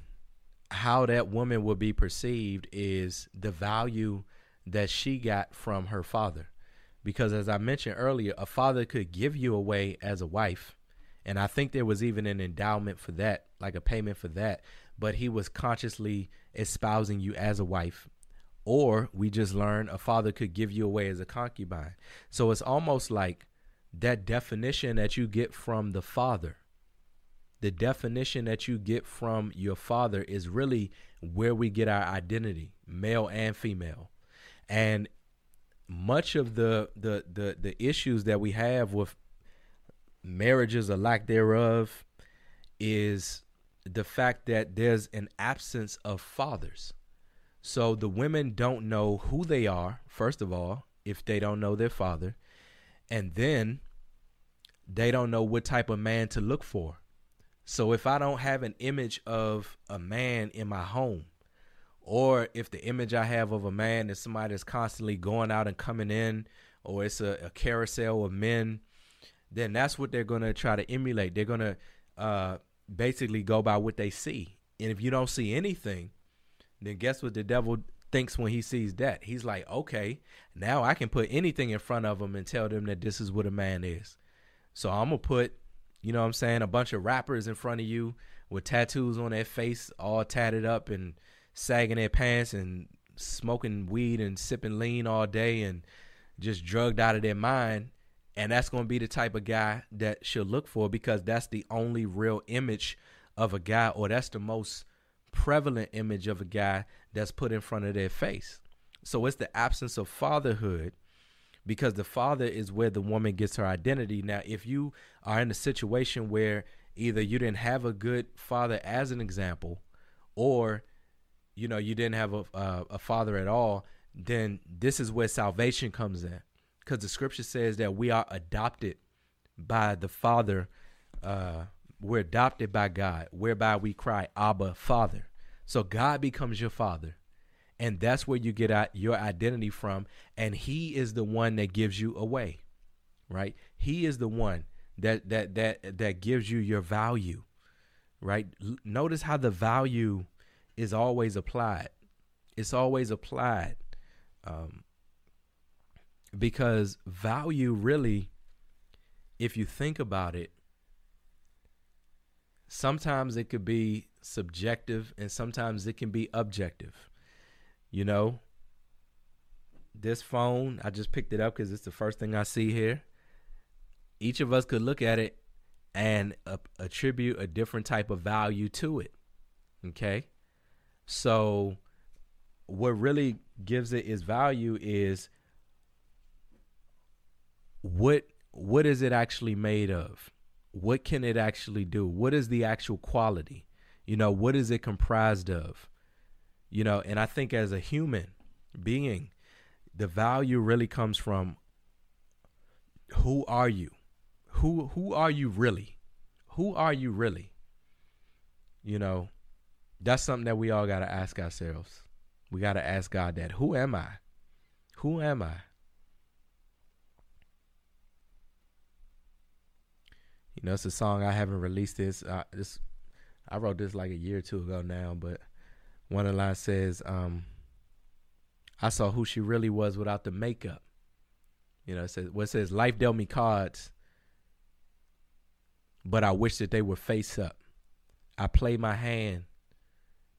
how that woman will be perceived is the value that she got from her father. Because as I mentioned earlier, a father could give you away as a wife. And I think there was even an endowment for that, like a payment for that. But he was consciously espousing you as a wife. Or we just learned a father could give you away as a concubine. So it's almost like that definition that you get from the Father, the definition that you get from your Father is really where we get our identity, male and female. And much of the the the, the issues that we have with marriages or lack thereof is the fact that there's an absence of fathers. So the women don't know who they are, first of all, if they don't know their father. And then they don't know what type of man to look for. So if I don't have an image of a man in my home, or if the image I have of a man is somebody that's constantly going out and coming in, or it's a, a carousel of men, then that's what they're gonna try to emulate. They're gonna uh, basically go by what they see. And if you don't see anything, then guess what the devil thinks when he sees that? He's like, okay, now I can put anything in front of them and tell them that this is what a man is. So I'm gonna put, you know what I'm saying, a bunch of rappers in front of you with tattoos on their face, all tatted up and sagging their pants and smoking weed and sipping lean all day and just drugged out of their mind. And that's going to be the type of guy that she'll look for because that's the only real image of a guy, or that's the most prevalent image of a guy that's put in front of their face. So it's the absence of fatherhood because the father is where the woman gets her identity. Now, if you are in a situation where either you didn't have a good father as an example, or you know you didn't have a a, father at all, then this is where salvation comes in, because the scripture says that we are adopted by the Father. Uh, we're adopted by God, whereby we cry, Abba, Father. So God becomes your father. And that's where you get out your identity from. And he is the one that gives you away. Right? He is the one that that that that gives you your value. Right? Notice how the value is always applied. It's always applied. Um, because value really, if you think about it, sometimes it could be subjective and sometimes it can be objective. You know, this phone, I just picked it up because it's the first thing I see here. Each of us could look at it and uh, attribute a different type of value to it. Okay. So, what really gives it its value is what what is it actually made of? What can it actually do? What is the actual quality? You know, what is it comprised of? You know, and I think as a human being, the value really comes from who are you? Who who are you really? Who are you really? You know, that's something that we all got to ask ourselves. We got to ask God that. Who am I? Who am I? You know, it's a song I haven't released this. Uh, this I wrote this like a year or two ago now, but one of the lines says, um, I saw who she really was without the makeup. You know, it says what it says, life dealt me cards, but I wish that they were face up. I played my hand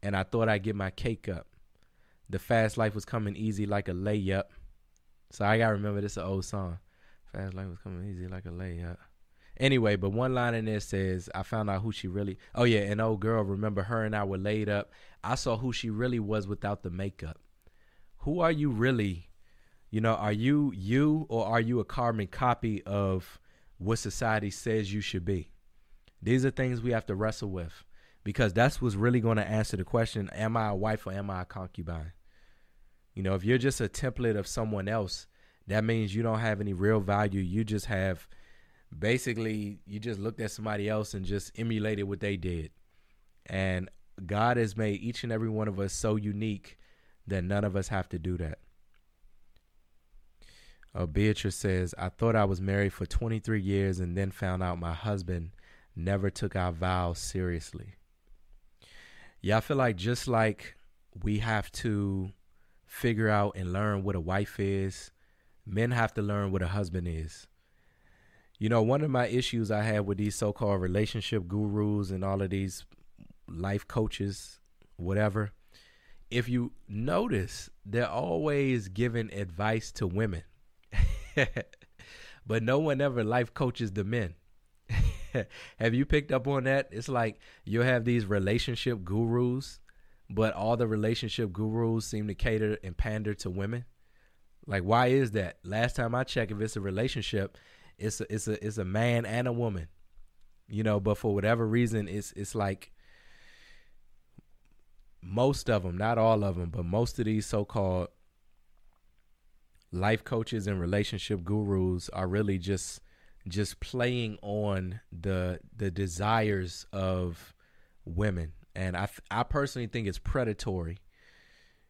and I thought I'd get my cake up. The fast life was coming easy like a layup. So I gotta remember this is an old song. Fast life was coming easy like a layup. Anyway, but one line in there says, I found out who she really Oh yeah, an old girl, remember her and I were laid up. I saw who she really was without the makeup. Who are you really? You know, are you you or are you a carbon copy of what society says you should be? These are things we have to wrestle with because that's what's really going to answer the question am I a wife or am I a concubine? You know, if you're just a template of someone else, that means you don't have any real value. You just have basically you just looked at somebody else and just emulated what they did. And God has made each and every one of us so unique that none of us have to do that. Uh, Beatrice says, I thought I was married for 23 years and then found out my husband never took our vows seriously. Yeah, I feel like just like we have to figure out and learn what a wife is, men have to learn what a husband is. You know, one of my issues I have with these so called relationship gurus and all of these life coaches, whatever, if you notice, they're always giving advice to women. but no one ever life coaches the men. have you picked up on that? It's like you'll have these relationship gurus, but all the relationship gurus seem to cater and pander to women. Like, why is that? Last time I checked, if it's a relationship, it's a, it's a it's a man and a woman, you know. But for whatever reason, it's it's like most of them, not all of them, but most of these so-called life coaches and relationship gurus are really just just playing on the the desires of women. And i i personally think it's predatory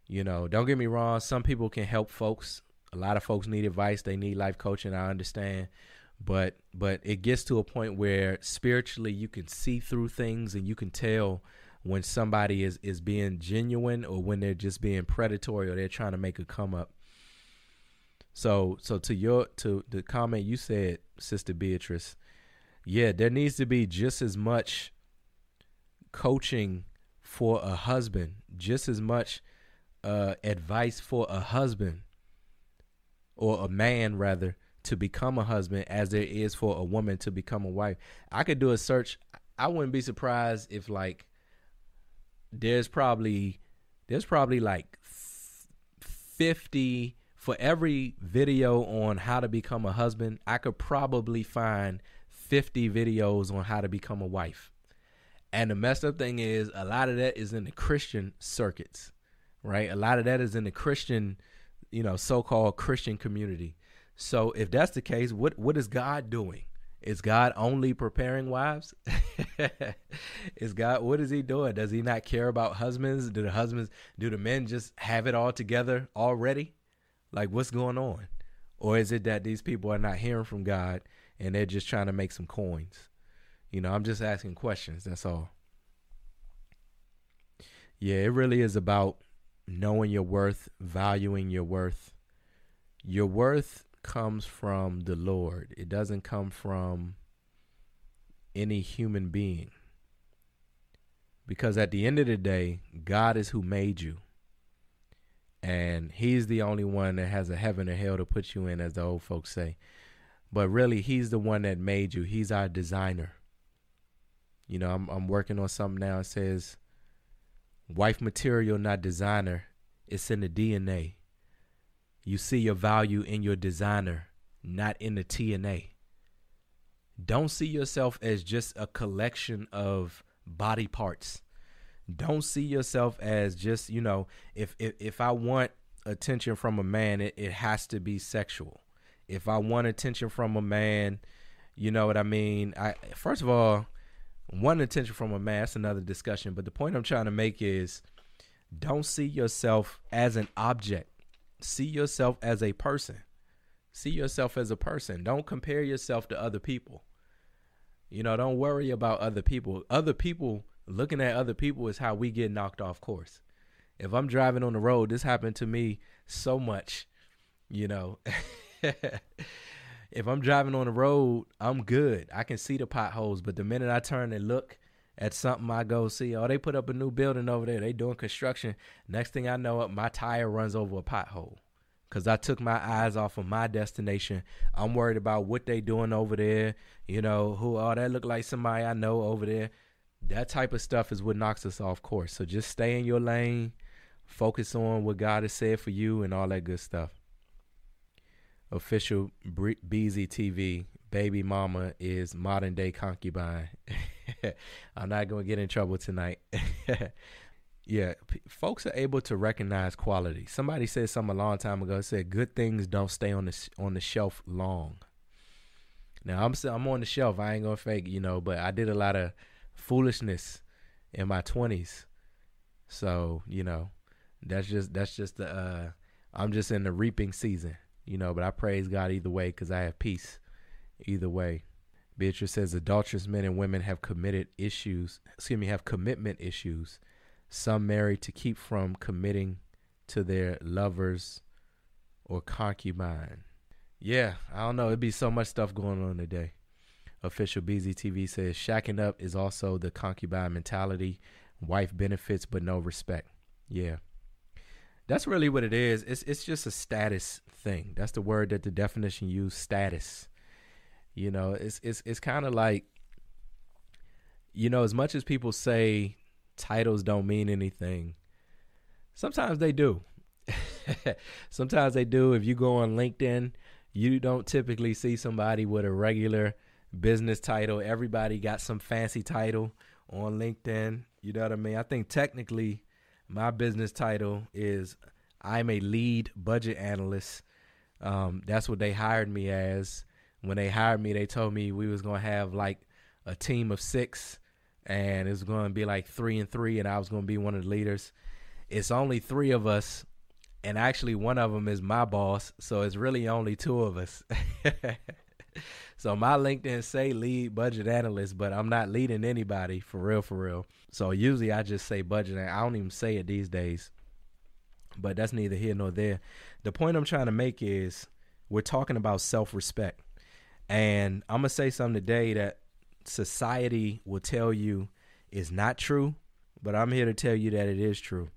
you know. Don't get me wrong some people can help folks. A lot of folks need advice. They need life coaching i understand but but it gets to a point where spiritually you can see through things and you can tell when somebody is is being genuine or when they're just being predatory or they're trying to make a come up. So so to your to the comment you said sister beatrice yeah, there needs to be just as much coaching for a husband, just as much uh, advice for a husband or a man rather to become a husband as there is for a woman to become a wife. I could do a search. I wouldn't be surprised if like there's probably there's probably like 50 for every video on how to become a husband, I could probably find 50 videos on how to become a wife. And the messed up thing is a lot of that is in the Christian circuits, right? A lot of that is in the Christian, you know, so-called Christian community. So if that's the case, what what is God doing? Is God only preparing wives? is God what is he doing? Does he not care about husbands? Do the husbands do the men just have it all together already? Like, what's going on? Or is it that these people are not hearing from God and they're just trying to make some coins? You know, I'm just asking questions. That's all. Yeah, it really is about knowing your worth, valuing your worth. Your worth comes from the Lord, it doesn't come from any human being. Because at the end of the day, God is who made you and he's the only one that has a heaven or hell to put you in, as the old folks say. But really, he's the one that made you. He's our designer. You know, I'm I'm working on something now. It says, "Wife material, not designer. It's in the DNA. You see your value in your designer, not in the TNA. Don't see yourself as just a collection of body parts. Don't see yourself as just you know if if, if i want attention from a man it, it has to be sexual. If i want attention from a man you know what i mean? I first of all one attention from a man that's another discussion but the point i'm trying to make is don't see yourself as an object see yourself as a person see yourself as a person don't compare yourself to other people you know don't worry about other people other people looking at other people is how we get knocked off course. If I'm driving on the road, this happened to me so much, you know. if I'm driving on the road, I'm good. I can see the potholes, but the minute I turn and look at something I go see, oh, they put up a new building over there. They doing construction. Next thing I know, my tire runs over a pothole because I took my eyes off of my destination. I'm worried about what they doing over there. You know, who, oh, that look like somebody I know over there that type of stuff is what knocks us off course. So just stay in your lane, focus on what God has said for you, and all that good stuff. Official BZ TV baby mama is modern day concubine. I'm not gonna get in trouble tonight. yeah, p- folks are able to recognize quality. Somebody said something a long time ago. Said good things don't stay on the sh- on the shelf long. Now I'm I'm on the shelf. I ain't gonna fake, you know, but I did a lot of foolishness in my 20s. So, you know, that's just that's just the uh I'm just in the reaping season, you know, but I praise God either way cuz I have peace either way. Beatrice says adulterous men and women have committed issues, excuse me, have commitment issues. Some marry to keep from committing to their lovers or concubine. Yeah, I don't know. It'd be so much stuff going on today. Official BZTV says shacking up is also the concubine mentality. Wife benefits but no respect. Yeah. That's really what it is. It's it's just a status thing. That's the word that the definition used, status. You know, it's it's it's kind of like you know, as much as people say titles don't mean anything, sometimes they do. sometimes they do. If you go on LinkedIn, you don't typically see somebody with a regular business title. Everybody got some fancy title on LinkedIn. You know what I mean? I think technically my business title is I'm a lead budget analyst. Um, that's what they hired me as. When they hired me, they told me we was gonna have like a team of six, and it was gonna be like three and three, and I was gonna be one of the leaders. It's only three of us, and actually one of them is my boss, so it's really only two of us. so my LinkedIn say lead budget analyst, but I'm not leading anybody for real, for real. So usually I just say budget. I don't even say it these days. But that's neither here nor there. The point I'm trying to make is we're talking about self respect. And I'm gonna say something today that society will tell you is not true, but I'm here to tell you that it is true.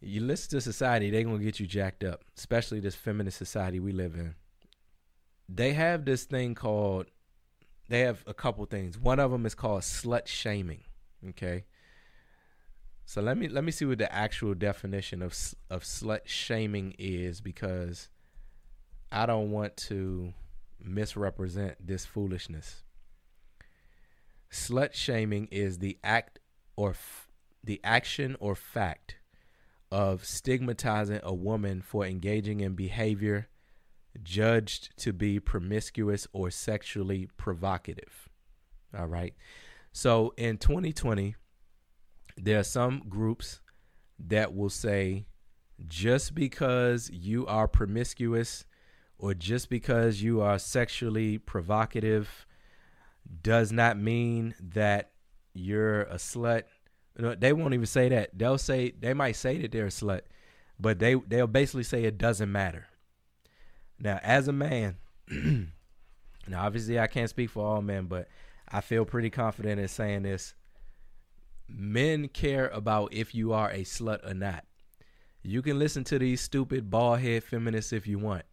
You listen to society, they're gonna get you jacked up, especially this feminist society we live in. They have this thing called they have a couple things. One of them is called slut shaming. Okay. So let me let me see what the actual definition of of slut shaming is because I don't want to misrepresent this foolishness. Slut shaming is the act or f- the action or fact of stigmatizing a woman for engaging in behavior judged to be promiscuous or sexually provocative. All right. So in 2020, there are some groups that will say just because you are promiscuous or just because you are sexually provocative does not mean that you're a slut. You know, they won't even say that. They'll say they might say that they're a slut, but they they'll basically say it doesn't matter. Now, as a man, now obviously I can't speak for all men, but I feel pretty confident in saying this. Men care about if you are a slut or not. You can listen to these stupid bald head feminists if you want.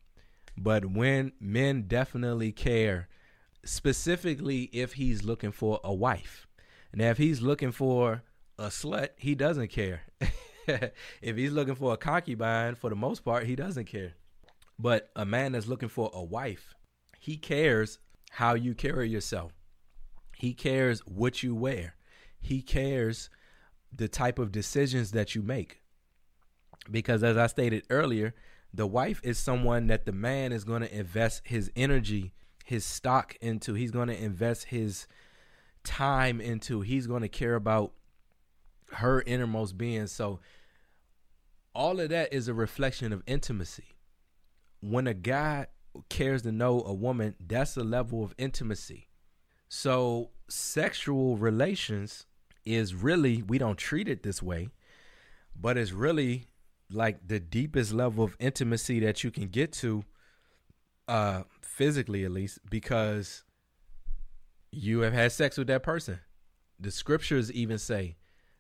But when men definitely care, specifically if he's looking for a wife. Now, if he's looking for a slut, he doesn't care. if he's looking for a concubine, for the most part, he doesn't care. But a man that's looking for a wife, he cares how you carry yourself. He cares what you wear. He cares the type of decisions that you make. Because as I stated earlier, the wife is someone that the man is going to invest his energy, his stock into. He's going to invest his time into. He's going to care about her innermost being. So all of that is a reflection of intimacy. When a guy cares to know a woman, that's a level of intimacy. So sexual relations is really we don't treat it this way, but it's really like the deepest level of intimacy that you can get to uh physically at least because you have had sex with that person. The scriptures even say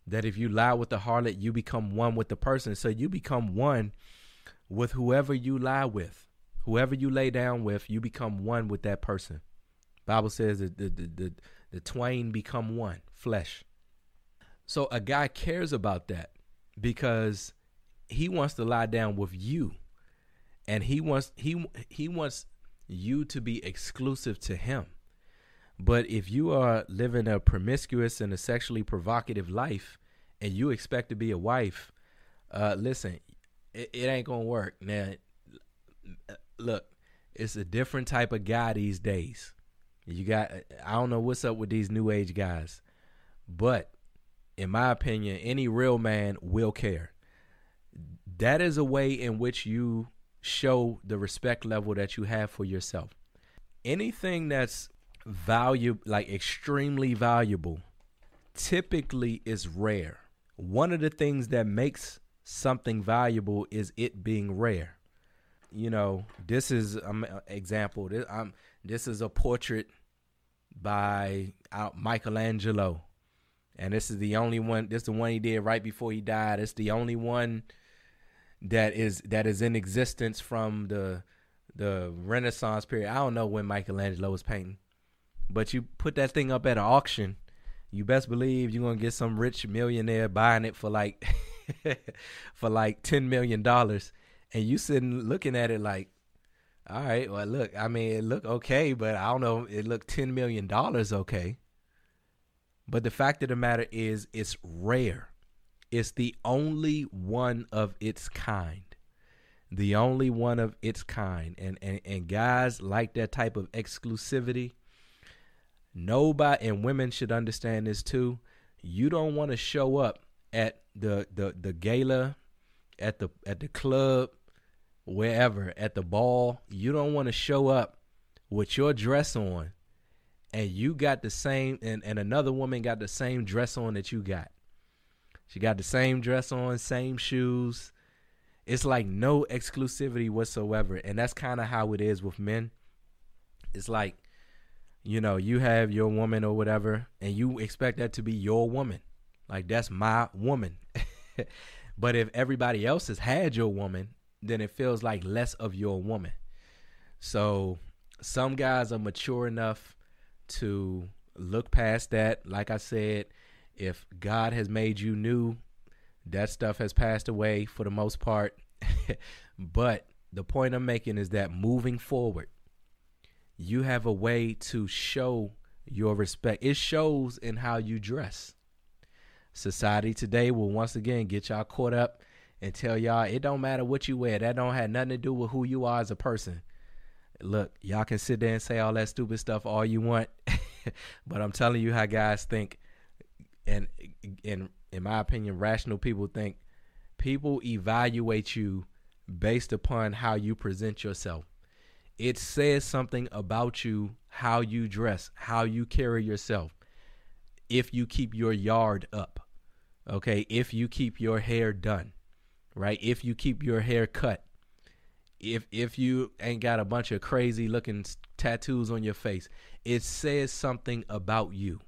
that if you lie with the harlot you become one with the person. So you become one with whoever you lie with. Whoever you lay down with you become one with that person. Bible says that the, the, the, the twain become one flesh. So a guy cares about that because he wants to lie down with you. And he wants he he wants you to be exclusive to him. But if you are living a promiscuous and a sexually provocative life and you expect to be a wife uh listen it, it ain't gonna work now look it's a different type of guy these days. You got i don't know what's up with these new age guys but in my opinion any real man will care that is a way in which you show the respect level that you have for yourself. Anything that's value like extremely valuable typically is rare. One of the things that makes something valuable is it being rare. You know, this is an um, example. This, this is a portrait by uh, Michelangelo, and this is the only one. This is the one he did right before he died. It's the only one that is that is in existence from the the Renaissance period. I don't know when Michelangelo was painting, but you put that thing up at an auction, you best believe you're gonna get some rich millionaire buying it for like for like ten million dollars, and you sitting looking at it like, all right, well look, I mean it looked okay, but I don't know, it looked ten million dollars okay. But the fact of the matter is, it's rare. It's the only one of its kind. The only one of its kind. And and, and guys like that type of exclusivity. Nobody and women should understand this too. You don't want to show up at the, the the gala, at the at the club, wherever, at the ball. You don't want to show up with your dress on and you got the same and, and another woman got the same dress on that you got she got the same dress on, same shoes. It's like no exclusivity whatsoever. And that's kind of how it is with men. It's like, you know, you have your woman or whatever, and you expect that to be your woman. Like that's my woman. but if everybody else has had your woman, then it feels like less of your woman. So some guys are mature enough to look past that. Like I said, if God has made you new, that stuff has passed away for the most part. but the point I'm making is that moving forward, you have a way to show your respect. It shows in how you dress. Society today will once again get y'all caught up and tell y'all it don't matter what you wear. That don't have nothing to do with who you are as a person. Look, y'all can sit there and say all that stupid stuff all you want, but I'm telling you how guys think, and in in my opinion, rational people think. People evaluate you based upon how you present yourself. It says something about you, how you dress, how you carry yourself. If you keep your yard up, okay, if you keep your hair done, right? If you keep your hair cut, if if you ain't got a bunch of crazy looking tattoos on your face, it says something about you.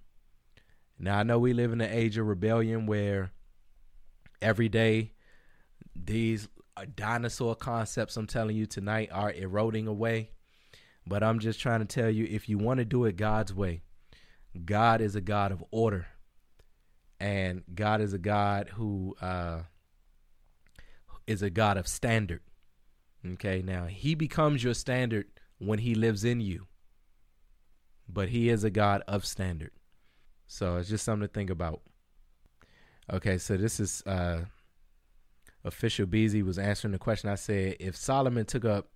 Now I know we live in an age of rebellion where every day these dinosaur concepts I'm telling you tonight are eroding away. But I'm just trying to tell you if you want to do it God's way, God is a God of order. And God is a God who uh, is a God of standard. Okay, now He becomes your standard when He lives in you. But He is a God of standard. So it's just something to think about. Okay, so this is uh, official Beezy was answering the question. I said, if Solomon took up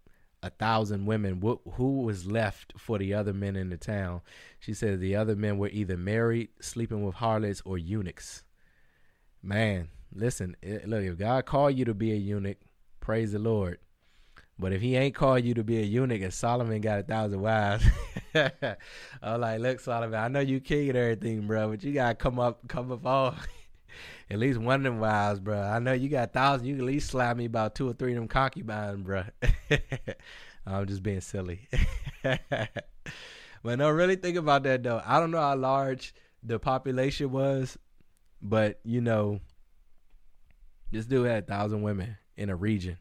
a thousand women, who was left for the other men in the town? She said the other men were either married, sleeping with harlots, or eunuchs. Man, listen, it, look, if God called you to be a eunuch, praise the Lord. But if he ain't called you to be a eunuch and Solomon got a thousand wives, I'm like, look, Solomon, I know you king and everything, bro, but you gotta come up, come up all at least one of them wives, bro. I know you got a thousand. You can at least slap me about two or three of them concubines, bro. I'm just being silly. but no, really think about that though. I don't know how large the population was, but you know, this dude had a thousand women in a region.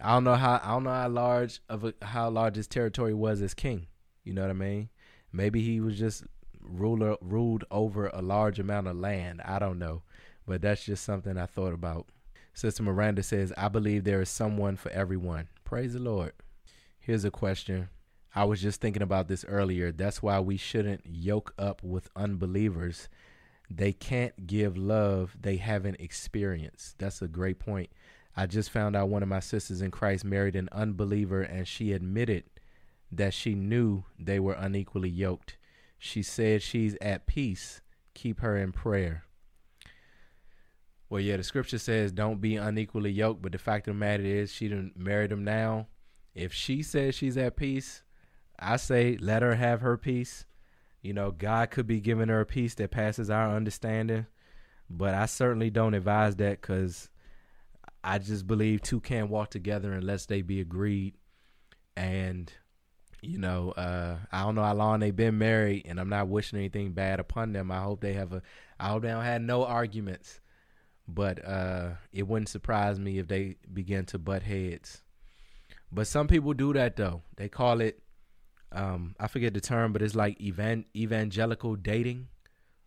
I don't know how I don't know how large of a, how large his territory was as king. You know what I mean? Maybe he was just ruler ruled over a large amount of land. I don't know, but that's just something I thought about. Sister Miranda says, "I believe there is someone for everyone." Praise the Lord. Here's a question. I was just thinking about this earlier. That's why we shouldn't yoke up with unbelievers. They can't give love they haven't experienced. That's a great point. I just found out one of my sisters in Christ married an unbeliever, and she admitted that she knew they were unequally yoked. She said she's at peace. Keep her in prayer. Well, yeah, the scripture says don't be unequally yoked, but the fact of the matter is she didn't marry him now. If she says she's at peace, I say let her have her peace. You know, God could be giving her a peace that passes our understanding, but I certainly don't advise that because I just believe two can't walk together unless they be agreed. And you know, uh, I don't know how long they've been married, and I'm not wishing anything bad upon them. I hope they have a, I hope they don't have no arguments, but uh, it wouldn't surprise me if they begin to butt heads. But some people do that though. They call it, um, I forget the term, but it's like evan- evangelical dating.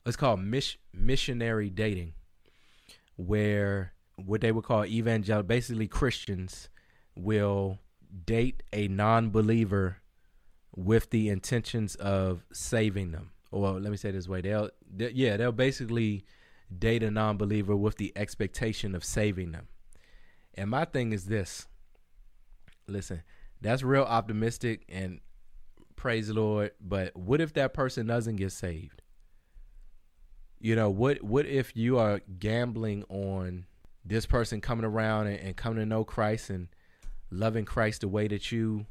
It's called mis- missionary dating, where what they would call evangelical, basically Christians will date a non-believer with the intentions of saving them. Or let me say this way: they'll, they, yeah, they'll basically date a non-believer with the expectation of saving them. And my thing is this: listen, that's real optimistic and praise the Lord. But what if that person doesn't get saved? You know, what what if you are gambling on this person coming around and, and coming to know Christ and loving Christ the way that you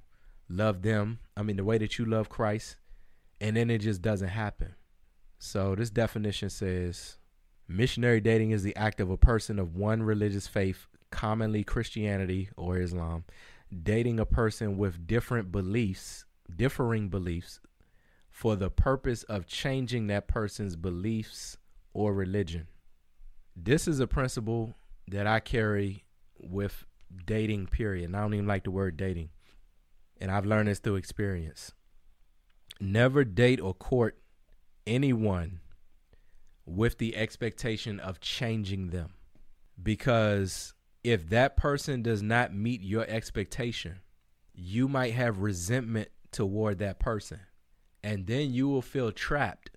love them. I mean, the way that you love Christ, and then it just doesn't happen. So this definition says missionary dating is the act of a person of one religious faith, commonly Christianity or Islam, dating a person with different beliefs, differing beliefs, for the purpose of changing that person's beliefs or religion. This is a principle that I carry with dating, period. And I don't even like the word dating. And I've learned this through experience. Never date or court anyone with the expectation of changing them. Because if that person does not meet your expectation, you might have resentment toward that person. And then you will feel trapped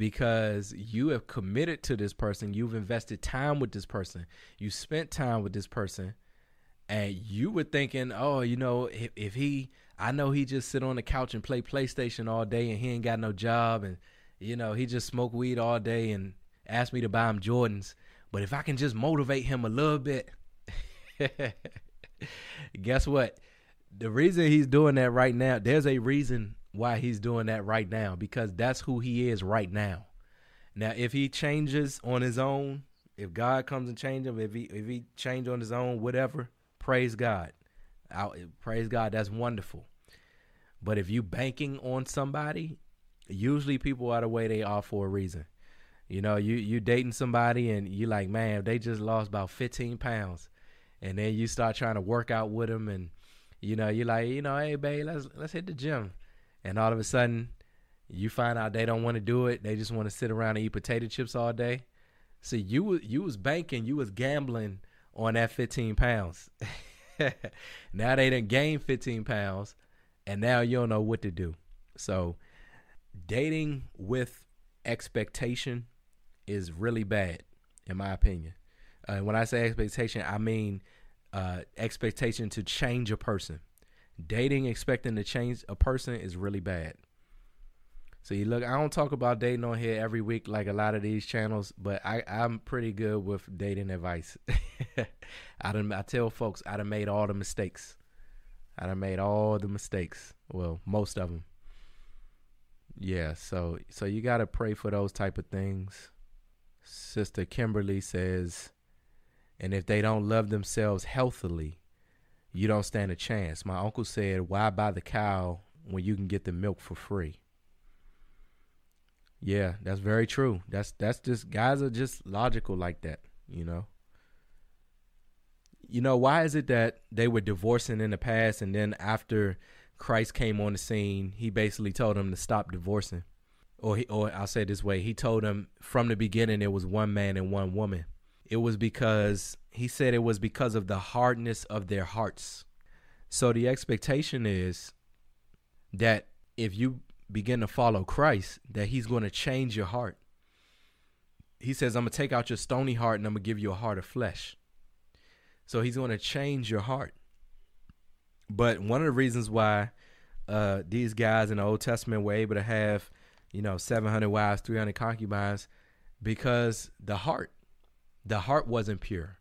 because you have committed to this person. You've invested time with this person. You spent time with this person. And you were thinking, oh, you know, if, if he, I know he just sit on the couch and play PlayStation all day and he ain't got no job and, you know, he just smoke weed all day and ask me to buy him Jordans. But if I can just motivate him a little bit, guess what? The reason he's doing that right now, there's a reason why he's doing that right now because that's who he is right now. Now, if he changes on his own, if God comes and change him, if he if he change on his own, whatever, praise God. I, praise God, that's wonderful. But if you banking on somebody, usually people are the way they are for a reason. You know, you you dating somebody and you like, man, they just lost about 15 pounds, and then you start trying to work out with them, and you know, you're like, you know, hey, babe, let's let's hit the gym and all of a sudden you find out they don't want to do it. They just want to sit around and eat potato chips all day. See, you you was banking, you was gambling on that 15 pounds. now they didn't gain 15 pounds, and now you don't know what to do. So, dating with expectation is really bad, in my opinion. Uh, when I say expectation, I mean uh, expectation to change a person dating expecting to change a person is really bad. So you look, I don't talk about dating on here every week like a lot of these channels, but I, I'm pretty good with dating advice. I done, I tell folks I done made all the mistakes. I done made all the mistakes. Well, most of them. Yeah, so so you gotta pray for those type of things. Sister Kimberly says, and if they don't love themselves healthily, you don't stand a chance. My uncle said, Why buy the cow when you can get the milk for free? Yeah, that's very true. That's that's just guys are just logical like that, you know. You know, why is it that they were divorcing in the past and then after Christ came on the scene, he basically told them to stop divorcing. Or he, or I'll say it this way, he told them from the beginning it was one man and one woman. It was because he said it was because of the hardness of their hearts. So the expectation is that if you begin to follow Christ, that he's going to change your heart. He says, I'm going to take out your stony heart and I'm going to give you a heart of flesh. So he's going to change your heart. But one of the reasons why uh, these guys in the Old Testament were able to have, you know, 700 wives, 300 concubines, because the heart, the heart wasn't pure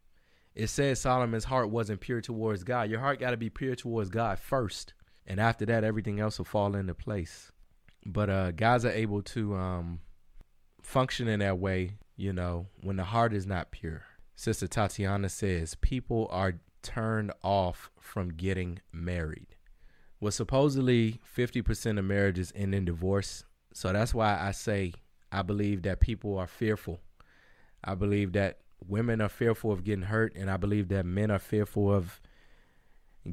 it says Solomon's heart wasn't pure towards God. Your heart got to be pure towards God first, and after that, everything else will fall into place. But uh, guys are able to um, function in that way, you know, when the heart is not pure. Sister Tatiana says people are turned off from getting married. Well, supposedly 50% of marriages end in divorce. So that's why I say I believe that people are fearful. I believe that women are fearful of getting hurt, and I believe that men are fearful of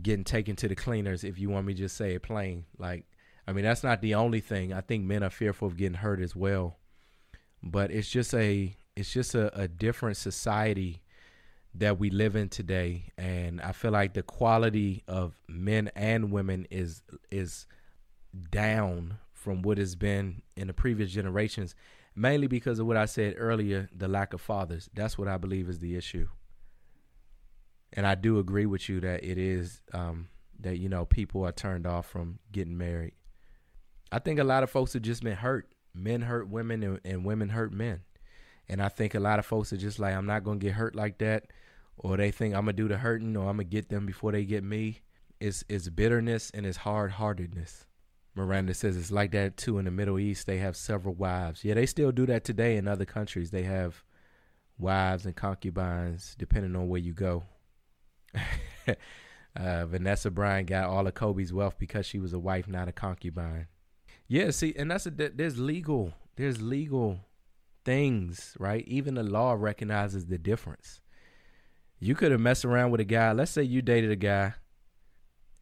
getting taken to the cleaners. If you want me to just say it plain, like I mean, that's not the only thing. I think men are fearful of getting hurt as well, but it's just a it's just a, a different society that we live in today, and I feel like the quality of men and women is is down from what has been in the previous generations mainly because of what I said earlier the lack of fathers. That's what I believe is the issue. And I do agree with you that it is um, that, you know, people are turned off from getting married. I think a lot of folks have just been hurt. Men hurt women and, and women hurt men. And I think a lot of folks are just like, I'm not going to get hurt like that. Or they think I'm going to do the hurting or I'm going to get them before they get me. It's, it's bitterness and it's hard heartedness. Miranda says it's like that too in the Middle East. They have several wives. Yeah, they still do that today in other countries. They have wives and concubines depending on where you go. uh, Vanessa Bryant got all of Kobe's wealth because she was a wife, not a concubine. Yeah, see, and that's a there's legal there's legal things, right? Even the law recognizes the difference. You could have messed around with a guy. Let's say you dated a guy,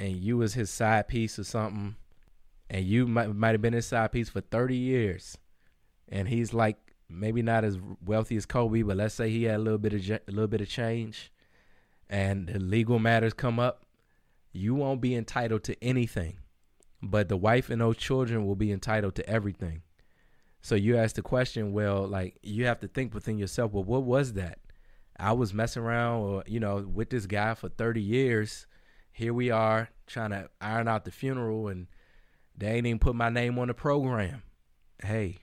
and you was his side piece or something, and you might might have been his side piece for thirty years, and he's like maybe not as wealthy as Kobe, but let's say he had a little bit of a little bit of change, and the legal matters come up, you won't be entitled to anything, but the wife and those children will be entitled to everything. So you ask the question, well, like you have to think within yourself, well, what was that? I was messing around or, you know, with this guy for 30 years. Here we are trying to iron out the funeral and they ain't even put my name on the program. Hey,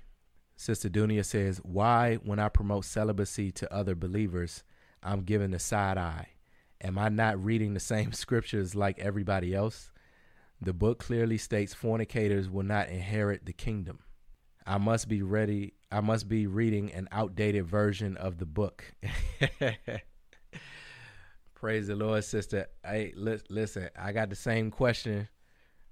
Sister Dunia says, why when I promote celibacy to other believers, I'm given the side eye? Am I not reading the same scriptures like everybody else? The book clearly states fornicators will not inherit the kingdom. I must be ready. I must be reading an outdated version of the book. Praise the Lord, sister. Hey, li- listen, I got the same question.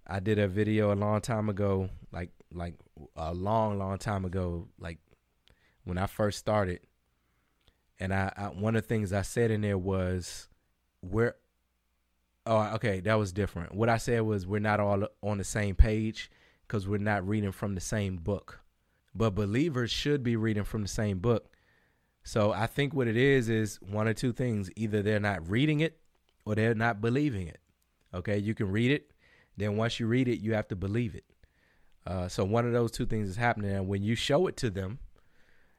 I did a video a long time ago, like like a long, long time ago, like when I first started. And I, I one of the things I said in there was, "We're oh okay, that was different." What I said was, "We're not all on the same page." because we're not reading from the same book. But believers should be reading from the same book. So I think what it is is one or two things. Either they're not reading it or they're not believing it. Okay, you can read it. Then once you read it, you have to believe it. Uh, so one of those two things is happening. And when you show it to them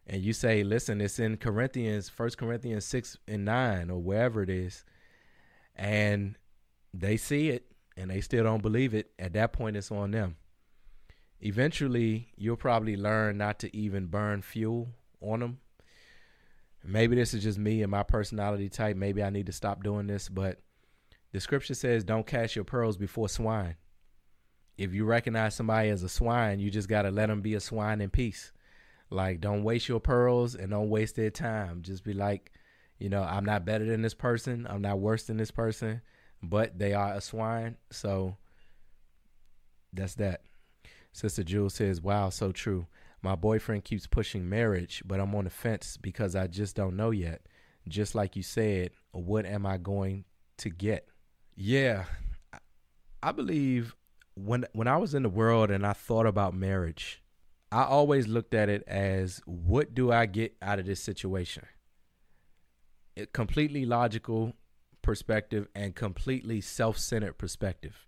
and you say, listen, it's in Corinthians, First Corinthians 6 and 9 or wherever it is, and they see it and they still don't believe it, at that point it's on them eventually you'll probably learn not to even burn fuel on them. Maybe this is just me and my personality type. Maybe I need to stop doing this, but the scripture says don't cast your pearls before swine. If you recognize somebody as a swine, you just got to let them be a swine in peace. Like, don't waste your pearls and don't waste their time. Just be like, you know, I'm not better than this person. I'm not worse than this person, but they are a swine. So that's that. Sister Jewel says, Wow, so true. My boyfriend keeps pushing marriage, but I'm on the fence because I just don't know yet. Just like you said, what am I going to get? Yeah. I believe when when I was in the world and I thought about marriage, I always looked at it as what do I get out of this situation? A completely logical perspective and completely self-centered perspective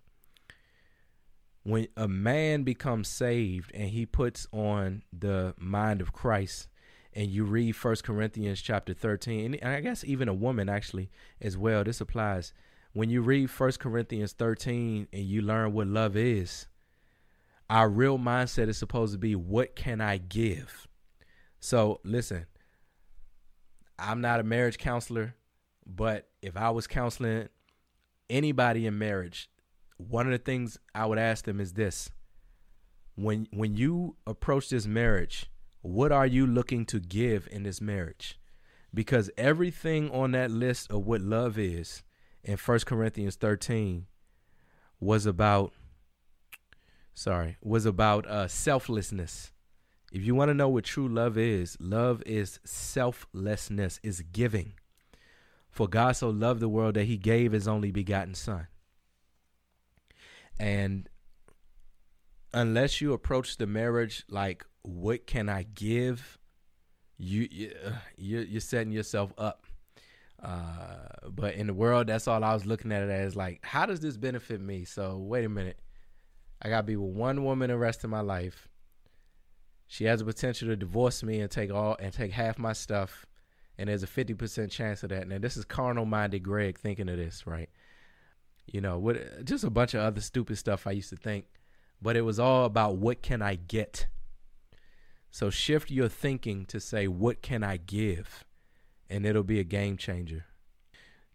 when a man becomes saved and he puts on the mind of Christ and you read First Corinthians chapter 13 and I guess even a woman actually as well this applies when you read First Corinthians 13 and you learn what love is our real mindset is supposed to be what can I give so listen I'm not a marriage counselor but if I was counseling anybody in marriage one of the things I would ask them is this: when when you approach this marriage, what are you looking to give in this marriage? Because everything on that list of what love is in First Corinthians 13 was about sorry, was about uh, selflessness. If you want to know what true love is, love is selflessness, is giving. For God so loved the world that he gave his only begotten son. And unless you approach the marriage like, what can I give? You, you you're, you're setting yourself up. Uh, but in the world, that's all I was looking at it as like, how does this benefit me? So wait a minute, I gotta be with one woman the rest of my life. She has the potential to divorce me and take all and take half my stuff, and there's a fifty percent chance of that. Now this is carnal minded Greg thinking of this, right? you know, what just a bunch of other stupid stuff I used to think, but it was all about what can I get. So shift your thinking to say what can I give, and it'll be a game changer.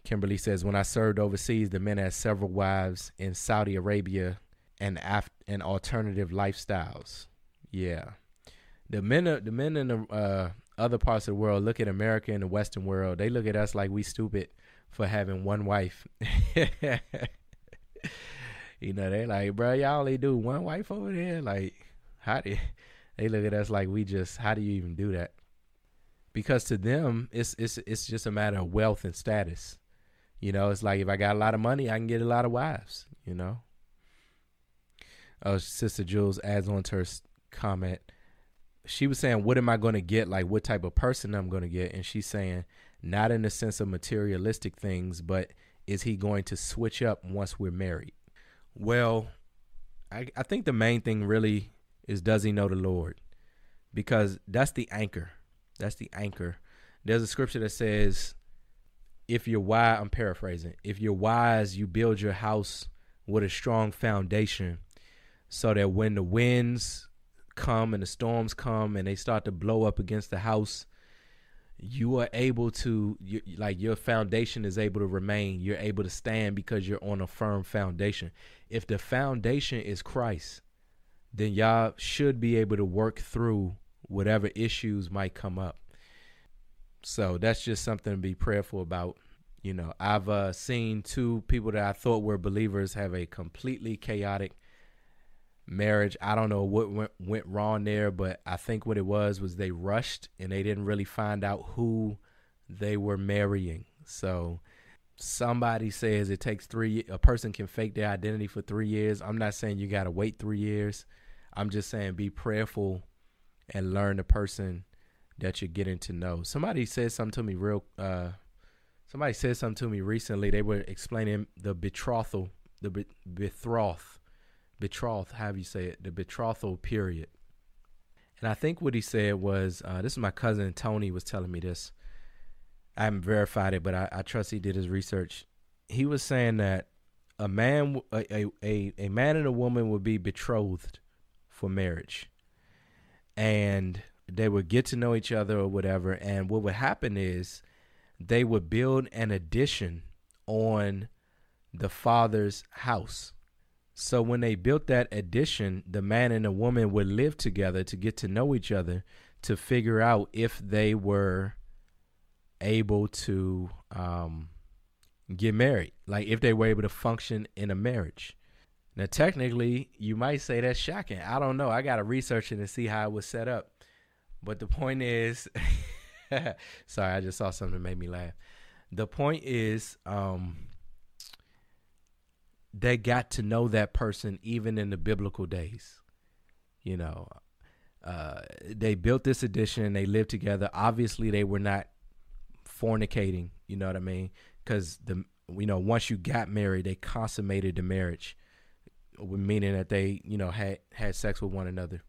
Kimberly says, when I served overseas, the men had several wives in Saudi Arabia and af- and alternative lifestyles. Yeah, the men the men in the uh, other parts of the world look at America and the Western world. They look at us like we stupid for having one wife. you know, they like, bro, y'all only do one wife over there. Like, How do they look at us like we just? How do you even do that? Because to them, it's it's it's just a matter of wealth and status. You know, it's like if I got a lot of money, I can get a lot of wives. You know. Oh, Sister Jules adds on to her comment. She was saying, "What am I going to get? Like, what type of person I'm going to get?" And she's saying, not in the sense of materialistic things, but is he going to switch up once we're married? Well, I, I think the main thing really is does he know the Lord? Because that's the anchor. That's the anchor. There's a scripture that says, if you're wise, I'm paraphrasing, if you're wise, you build your house with a strong foundation so that when the winds come and the storms come and they start to blow up against the house, you are able to you, like your foundation is able to remain you're able to stand because you're on a firm foundation if the foundation is christ then y'all should be able to work through whatever issues might come up so that's just something to be prayerful about you know i've uh, seen two people that i thought were believers have a completely chaotic marriage. I don't know what went, went wrong there, but I think what it was was they rushed and they didn't really find out who they were marrying. So somebody says it takes three a person can fake their identity for three years. I'm not saying you gotta wait three years. I'm just saying be prayerful and learn the person that you're getting to know. Somebody said something to me real uh somebody said something to me recently. They were explaining the betrothal, the betroth betroth, have you say it, the betrothal period. And I think what he said was, uh, this is my cousin Tony was telling me this. I haven't verified it, but I, I trust he did his research. He was saying that a man, a, a, a man and a woman would be betrothed for marriage, and they would get to know each other or whatever. And what would happen is they would build an addition on the father's house so when they built that addition, the man and the woman would live together to get to know each other to figure out if they were able to um, get married, like if they were able to function in a marriage. Now, technically, you might say that's shocking. I don't know. I got to research it and see how it was set up. But the point is, sorry, I just saw something that made me laugh. The point is, um, they got to know that person even in the biblical days. You know, uh, they built this addition. and They lived together. Obviously, they were not fornicating. You know what I mean? Because the you know once you got married, they consummated the marriage, meaning that they you know had had sex with one another.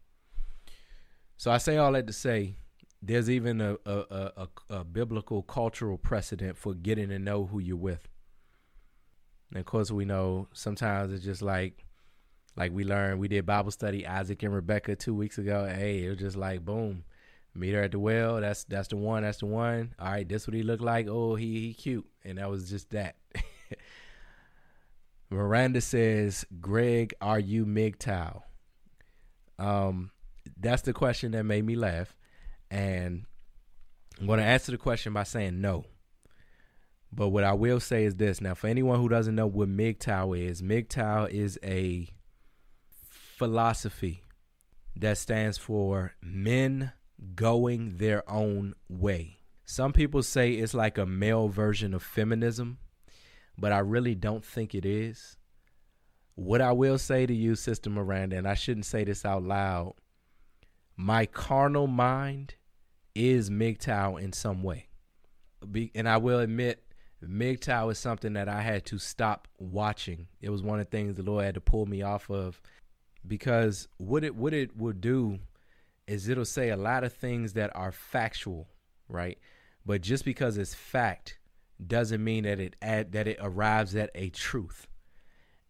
So I say all that to say, there's even a a, a, a biblical cultural precedent for getting to know who you're with. And of course, we know sometimes it's just like, like we learned, we did Bible study, Isaac and Rebecca two weeks ago. Hey, it was just like, boom, meet her at the well. That's that's the one. That's the one. All right, this what he looked like. Oh, he he cute, and that was just that. Miranda says, "Greg, are you MGTOW?" Um, that's the question that made me laugh, and I'm going to answer the question by saying no. But what I will say is this. Now, for anyone who doesn't know what MGTOW is, MGTOW is a philosophy that stands for men going their own way. Some people say it's like a male version of feminism, but I really don't think it is. What I will say to you, Sister Miranda, and I shouldn't say this out loud, my carnal mind is MGTOW in some way. Be, and I will admit MGTOW is something that I had to stop watching. It was one of the things the Lord had to pull me off of because what it what it will do is it'll say a lot of things that are factual, right? But just because it's fact doesn't mean that it add, that it arrives at a truth.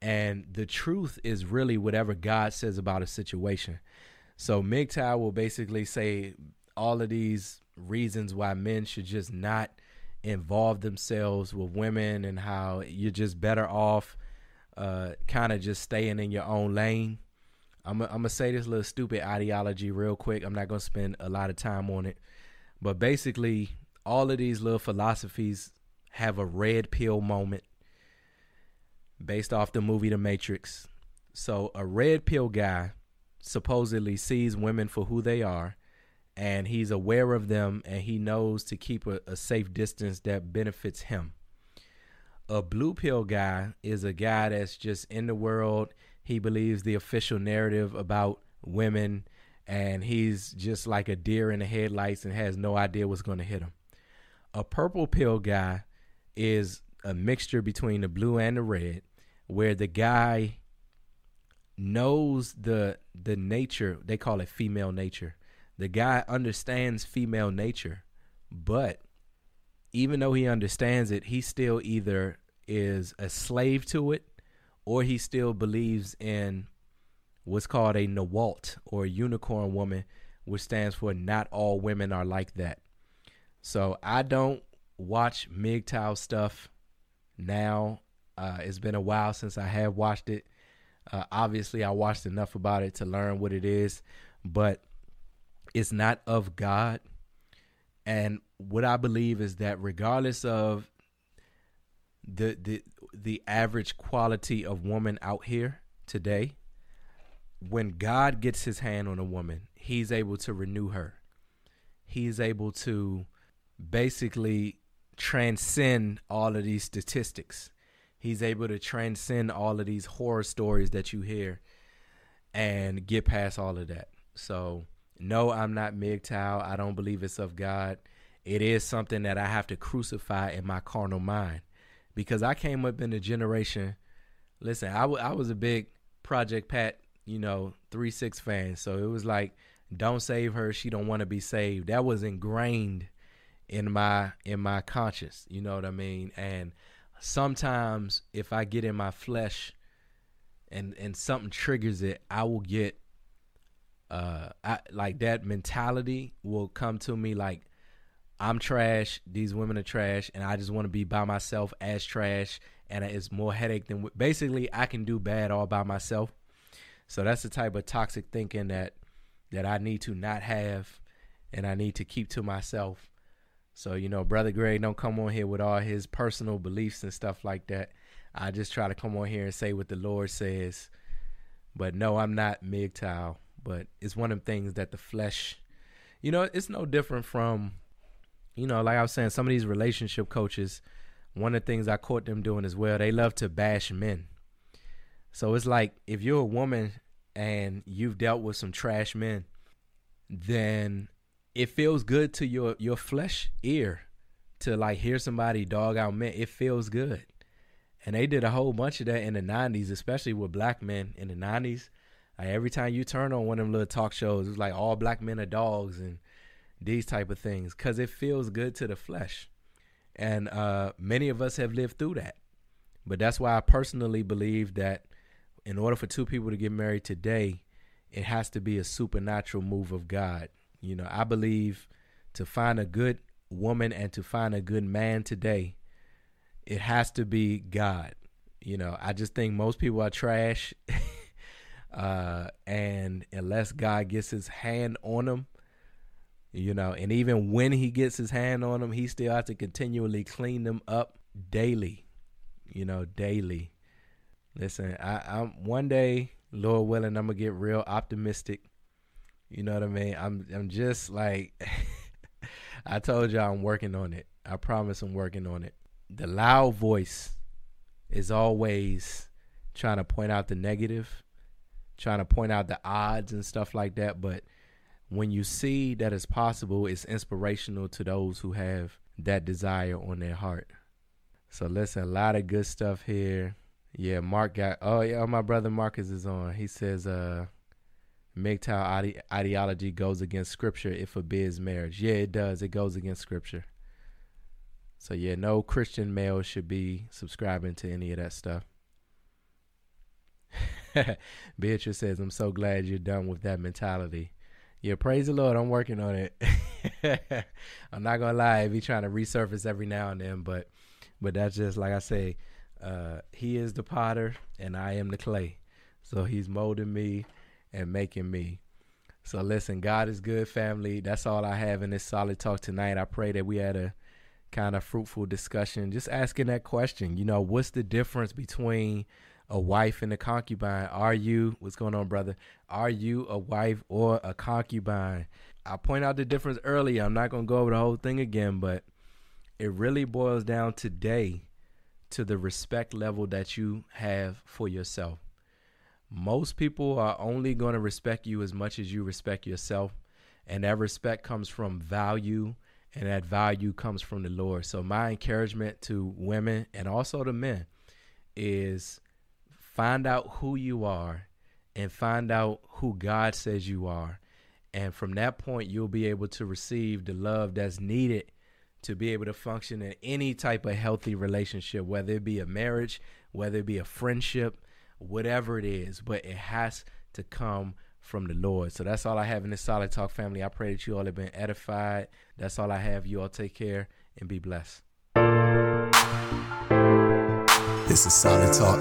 And the truth is really whatever God says about a situation. So MGTOW will basically say all of these reasons why men should just not involve themselves with women and how you're just better off uh, kind of just staying in your own lane. I'm going to say this little stupid ideology real quick. I'm not going to spend a lot of time on it. But basically, all of these little philosophies have a red pill moment based off the movie The Matrix. So, a red pill guy supposedly sees women for who they are and he's aware of them and he knows to keep a, a safe distance that benefits him. A blue pill guy is a guy that's just in the world. He believes the official narrative about women and he's just like a deer in the headlights and has no idea what's going to hit him. A purple pill guy is a mixture between the blue and the red where the guy knows the the nature they call it female nature. The guy understands female nature but even though he understands it he still either is a slave to it or he still believes in what's called a nawalt or unicorn woman which stands for not all women are like that. So i don't watch MGTOW stuff now uh, it's been a while since i have watched it uh, obviously, I watched enough about it to learn what it is, but it's not of God. And what I believe is that regardless of the the the average quality of woman out here today, when God gets his hand on a woman, he's able to renew her. He's able to basically transcend all of these statistics he's able to transcend all of these horror stories that you hear and get past all of that. So, no, I'm not MGTOW. I don't believe it's of God. It is something that I have to crucify in my carnal mind because I came up in a generation. Listen, I, w- I was a big Project Pat, you know, 3 6 fan. So it was like, don't save her. She don't want to be saved. That was ingrained in my in my conscience. You know what I mean? And sometimes if I get in my flesh and and something triggers it, I will get uh I, like that mentality will come to me like I'm trash, these women are trash, and I just want to be by myself as trash, and it's more headache than basically I can do bad all by myself. So that's the type of toxic thinking that that I need to not have, and I need to keep to myself so, you know, Brother Greg don't come on here with all his personal beliefs and stuff like that. I just try to come on here and say what the Lord says. But no, I'm not MGTOW. But it's one of the things that the flesh, you know, it's no different from, you know, like I was saying, some of these relationship coaches, one of the things I caught them doing as well, they love to bash men. So it's like if you're a woman and you've dealt with some trash men, then it feels good to your your flesh ear to like hear somebody dog out men. It feels good. And they did a whole bunch of that in the '90s, especially with black men in the '90s. Like every time you turn on one of them little talk shows, it's like all black men are dogs and these type of things, because it feels good to the flesh. And uh, many of us have lived through that. But that's why I personally believe that in order for two people to get married today, it has to be a supernatural move of God. You know, I believe to find a good woman and to find a good man today, it has to be God. You know, I just think most people are trash. uh, and unless God gets his hand on them, you know, and even when he gets his hand on them, he still has to continually clean them up daily, you know, daily. Listen, I, I'm one day, Lord willing, I'm gonna get real optimistic you know what I mean? I'm I'm just like I told y'all I'm working on it. I promise I'm working on it. The loud voice is always trying to point out the negative, trying to point out the odds and stuff like that, but when you see that it's possible, it's inspirational to those who have that desire on their heart. So listen, a lot of good stuff here. Yeah, Mark got oh yeah, my brother Marcus is on. He says uh MGTOW ide- ideology goes against scripture. It forbids marriage. Yeah, it does. It goes against scripture. So yeah, no Christian male should be subscribing to any of that stuff. Beatrice says, "I'm so glad you're done with that mentality." Yeah, praise the Lord. I'm working on it. I'm not gonna lie, it be trying to resurface every now and then, but but that's just like I say, uh, he is the potter and I am the clay. So he's molding me and making me. So listen, God is good, family. That's all I have in this solid talk tonight. I pray that we had a kind of fruitful discussion, just asking that question. You know, what's the difference between a wife and a concubine? Are you, what's going on, brother? Are you a wife or a concubine? I point out the difference earlier. I'm not to go over the whole thing again, but it really boils down today to the respect level that you have for yourself. Most people are only going to respect you as much as you respect yourself. And that respect comes from value, and that value comes from the Lord. So, my encouragement to women and also to men is find out who you are and find out who God says you are. And from that point, you'll be able to receive the love that's needed to be able to function in any type of healthy relationship, whether it be a marriage, whether it be a friendship, whatever it is. But it has to come from the Lord. So that's all I have in this Solid Talk family. I pray that you all have been edified. That's all I have. You all take care and be blessed. This is Solid Talk.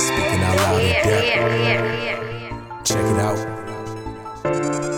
Speaking out loud in depth. Check it out.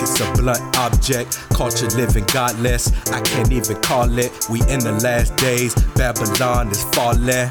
it's a blunt object. Culture living godless, I can't even call it. We in the last days, Babylon is falling.